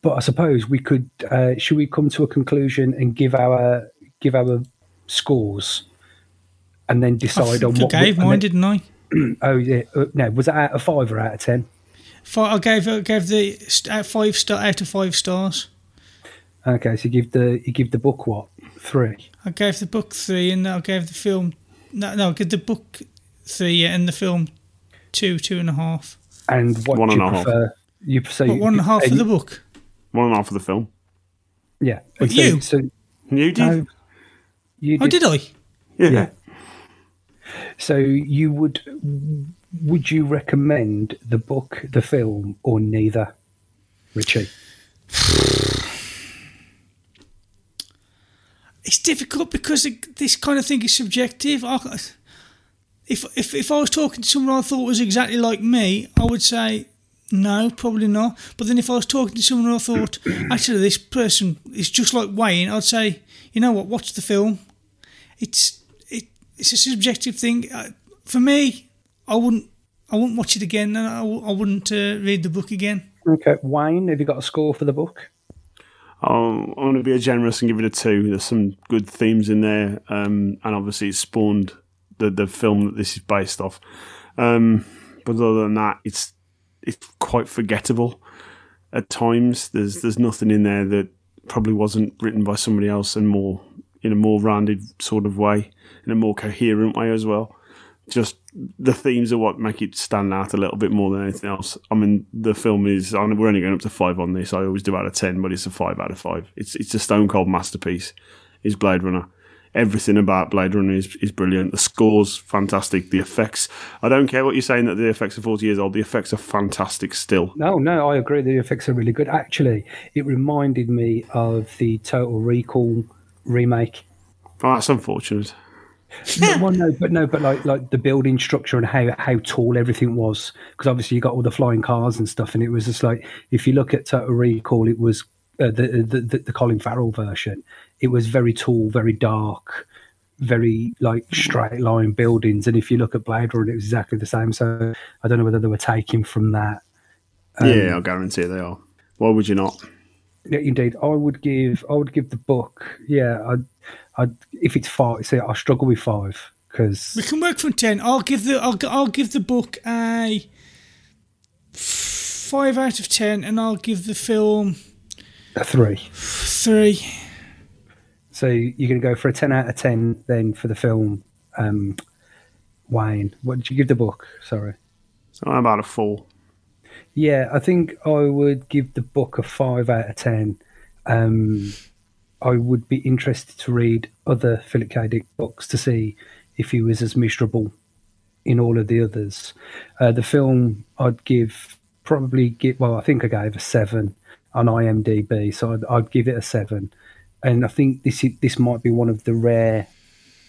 But I suppose we could, uh, should we come to a conclusion and give our give our scores and then decide think on I what? gave and mine, then- didn't I? oh yeah, uh, no, was that out of five or out of ten? Fi- I gave I gave the st- uh, five star out of five stars. Okay, so you give the you give the book what three? I gave the book three, and I gave the film no, no, I gave the book three, yeah, and the film two, two and a half. And what One do you and a half. prefer? You so But one and a half and for the you- book. One and a half of the film. Yeah, But so, you? So You did? no, you Oh, did I? yeah. Yeah. So you would would you recommend the book, the film, or neither, Ritchie? It's difficult because this kind of thing is subjective. If, if if I was talking to someone I thought was exactly like me, I would say no, probably not. But then if I was talking to someone I thought actually this person is just like Wayne, I'd say you know what, watch the film. It's it it's a subjective thing. Uh, For me, I wouldn't I wouldn't watch it again, and I, w- I wouldn't uh, read the book again. Okay, Wayne, have you got a score for the book? Oh, I'm going to be generous and give it a two. There's some good themes in there, um, and obviously it spawned the the film that this is based off. Um, but other than that, it's it's quite forgettable at times. There's there's nothing in there that probably wasn't written by somebody else and more in a more rounded sort of way, in a more coherent way as well. Just the themes are what make it stand out a little bit more than anything else. I mean, the film is. I mean, we're only going up to five on this. I always do out of ten, but it's a five out of five. It's it's a stone cold masterpiece. Is Blade Runner. Everything about Blade Runner is, is brilliant. The score's fantastic. The effects. I don't care what you're saying that the effects are 40 years old. The effects are fantastic still. No, no, I agree. The effects are really good. Actually, it reminded me of the Total Recall remake. Oh, that's unfortunate. No, well, no, but no, but like like the building structure and how how tall everything was, because obviously you got all the flying cars and stuff, and it was just like if you look at Total Recall, it was uh, the, the the the Colin Farrell version. It was very tall, very dark, very like straight line buildings, and if you look at Blade Runner, it was exactly the same. So I don't know whether they were taking from that. yeah, I guarantee they are. Why would you not? Yeah, indeed, I would give I would give the book. Yeah, I, I if it's five, see, I struggle with five because We can work from ten. I'll give the I'll, g- I'll give the book a five out of ten, and I'll give the film A three. three. So you're going to go for a 10 out of 10 then for the film um, Wayne. What did you give the book? Sorry. I'm about a four. Yeah, I think I would give the book a 5 out of 10. Um, I would be interested to read other Philip K. Dick books to see if he was as miserable in all of the others. Uh, the film I'd give probably give well, I think I gave a seven on IMDb, so I'd, I'd give it a seven. And I think this is, this might be one of the rare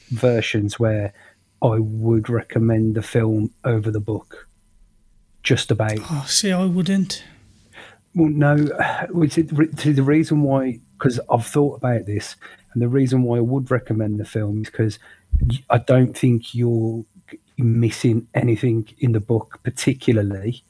versions where I would recommend the film over the book. Just about. Oh, see, I wouldn't. Well, no, the reason why, because I've thought about this, and the reason why I would recommend the film is because I don't think you're missing anything in the book, particularly.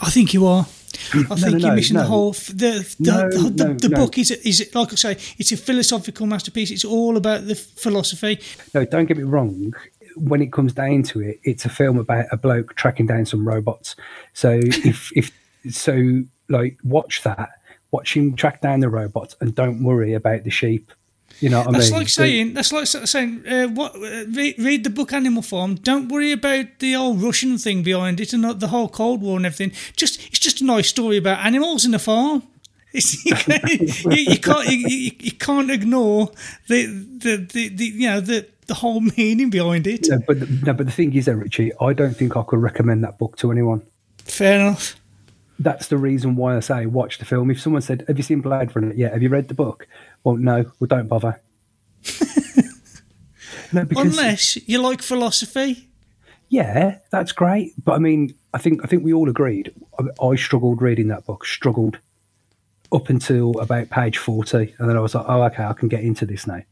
I think you are. I no, think no, you're missing no. the whole. f- The the, the, the, the book is is like I say, it's a philosophical masterpiece. It's all about the philosophy. No, don't get me wrong. When it comes down to it, it's a film about a bloke tracking down some robots. So if if so, like watch that, watch him track down the robots, and don't worry about the sheep. You know what I That's mean? like saying that's like sa- saying uh, what uh, read, read the book Animal Farm. Don't worry about the old Russian thing behind it and the whole Cold War and everything. Just it's just a nice story about animals in a farm. You, can't, you, can't you, you, can't ignore the, the, the, the you know the the whole meaning behind it. No, but no, but the thing is, though, Ritchie, I don't think I could recommend that book to anyone. Fair enough. That's the reason why I say watch the film. If someone said, "Have you seen Blade Runner?" Yeah. Have you read the book? Well, no. Well, don't bother. no, because Unless you like philosophy. yeah, that's great. But I mean, I think I think we all agreed. I, I struggled reading that book. Struggled up until about page forty, and then I was like, "Oh, okay, I can get into this now."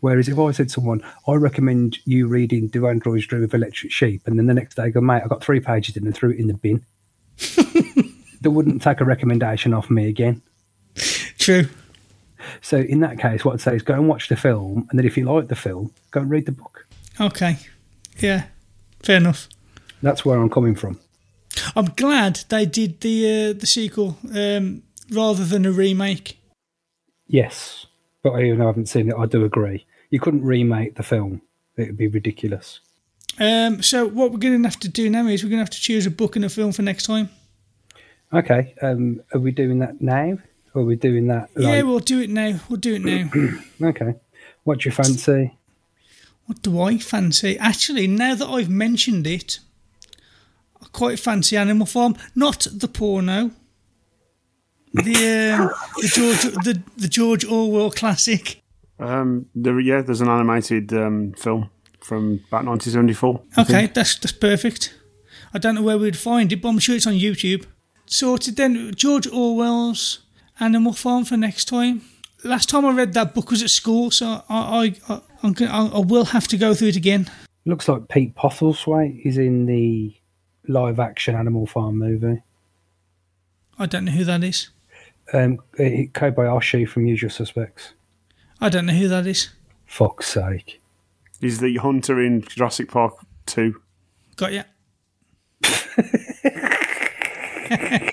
Whereas if I said to someone, "I recommend you reading Do Androids Dream of Electric Sheep," and then the next day I go, "Mate, I got three pages in and threw it in the bin," they wouldn't take a recommendation off me again. True. So in that case, what I'd say is go and watch the film, and then if you like the film, go and read the book. Okay. Yeah. Fair enough. That's where I'm coming from. I'm glad they did the uh, the sequel um, rather than a remake. Yes, but I even though I haven't seen it, I do agree. You couldn't remake the film; it would be ridiculous. Um, so what we're going to have to do now is we're going to have to choose a book and a film for next time. Okay, um, are we doing that now? Or are we doing that? yeah, we'll do it now. We'll do it now. okay. What do you fancy? what do I fancy? Actually, now that I've mentioned it, I quite fancy Animal Farm. Not the porno. The um, the George the, the George Orwell classic. Um, there, yeah, there's an animated um, film from about 1974. Okay, that's that's perfect. I don't know where we'd find it, but I'm sure it's on YouTube. Sorted then. George Orwell's Animal Farm for next time. Last time I read that book was at school, so I I I, I'm gonna, I, I will have to go through it again. Looks like Pete Postlethwaite is in the live-action Animal Farm movie. I don't know who that is. Um, eh, Kobayashi from Usual Suspects. I don't know who that is. Fuck's sake! He's the hunter in Jurassic Park 2. Got ya.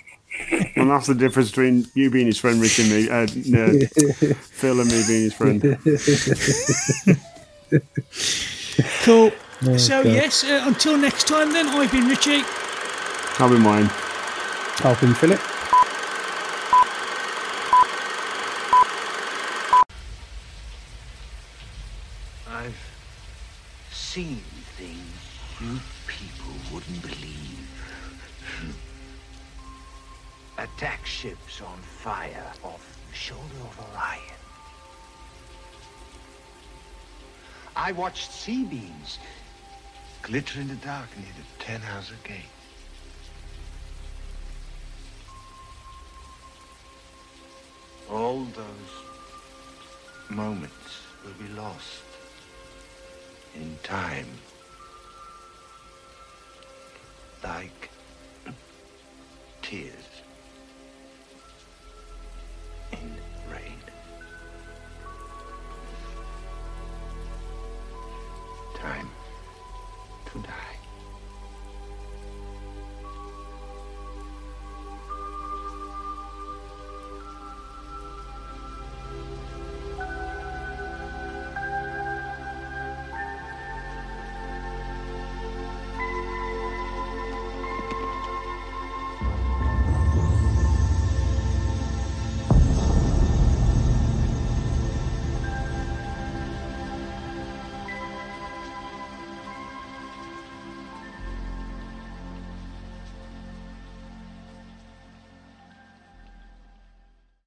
And that's the difference between you being his friend, Rick, and me. Uh, no, Phil and me being his friend. Cool. so yes, uh, until next time. Then I've been Ritchie. I'll be mine. I've been Philip. Fire off the shoulder of Orion. I watched C-beams glitter in the dark near the Ten Hauser Gate. All those moments will be lost in time. Like tears and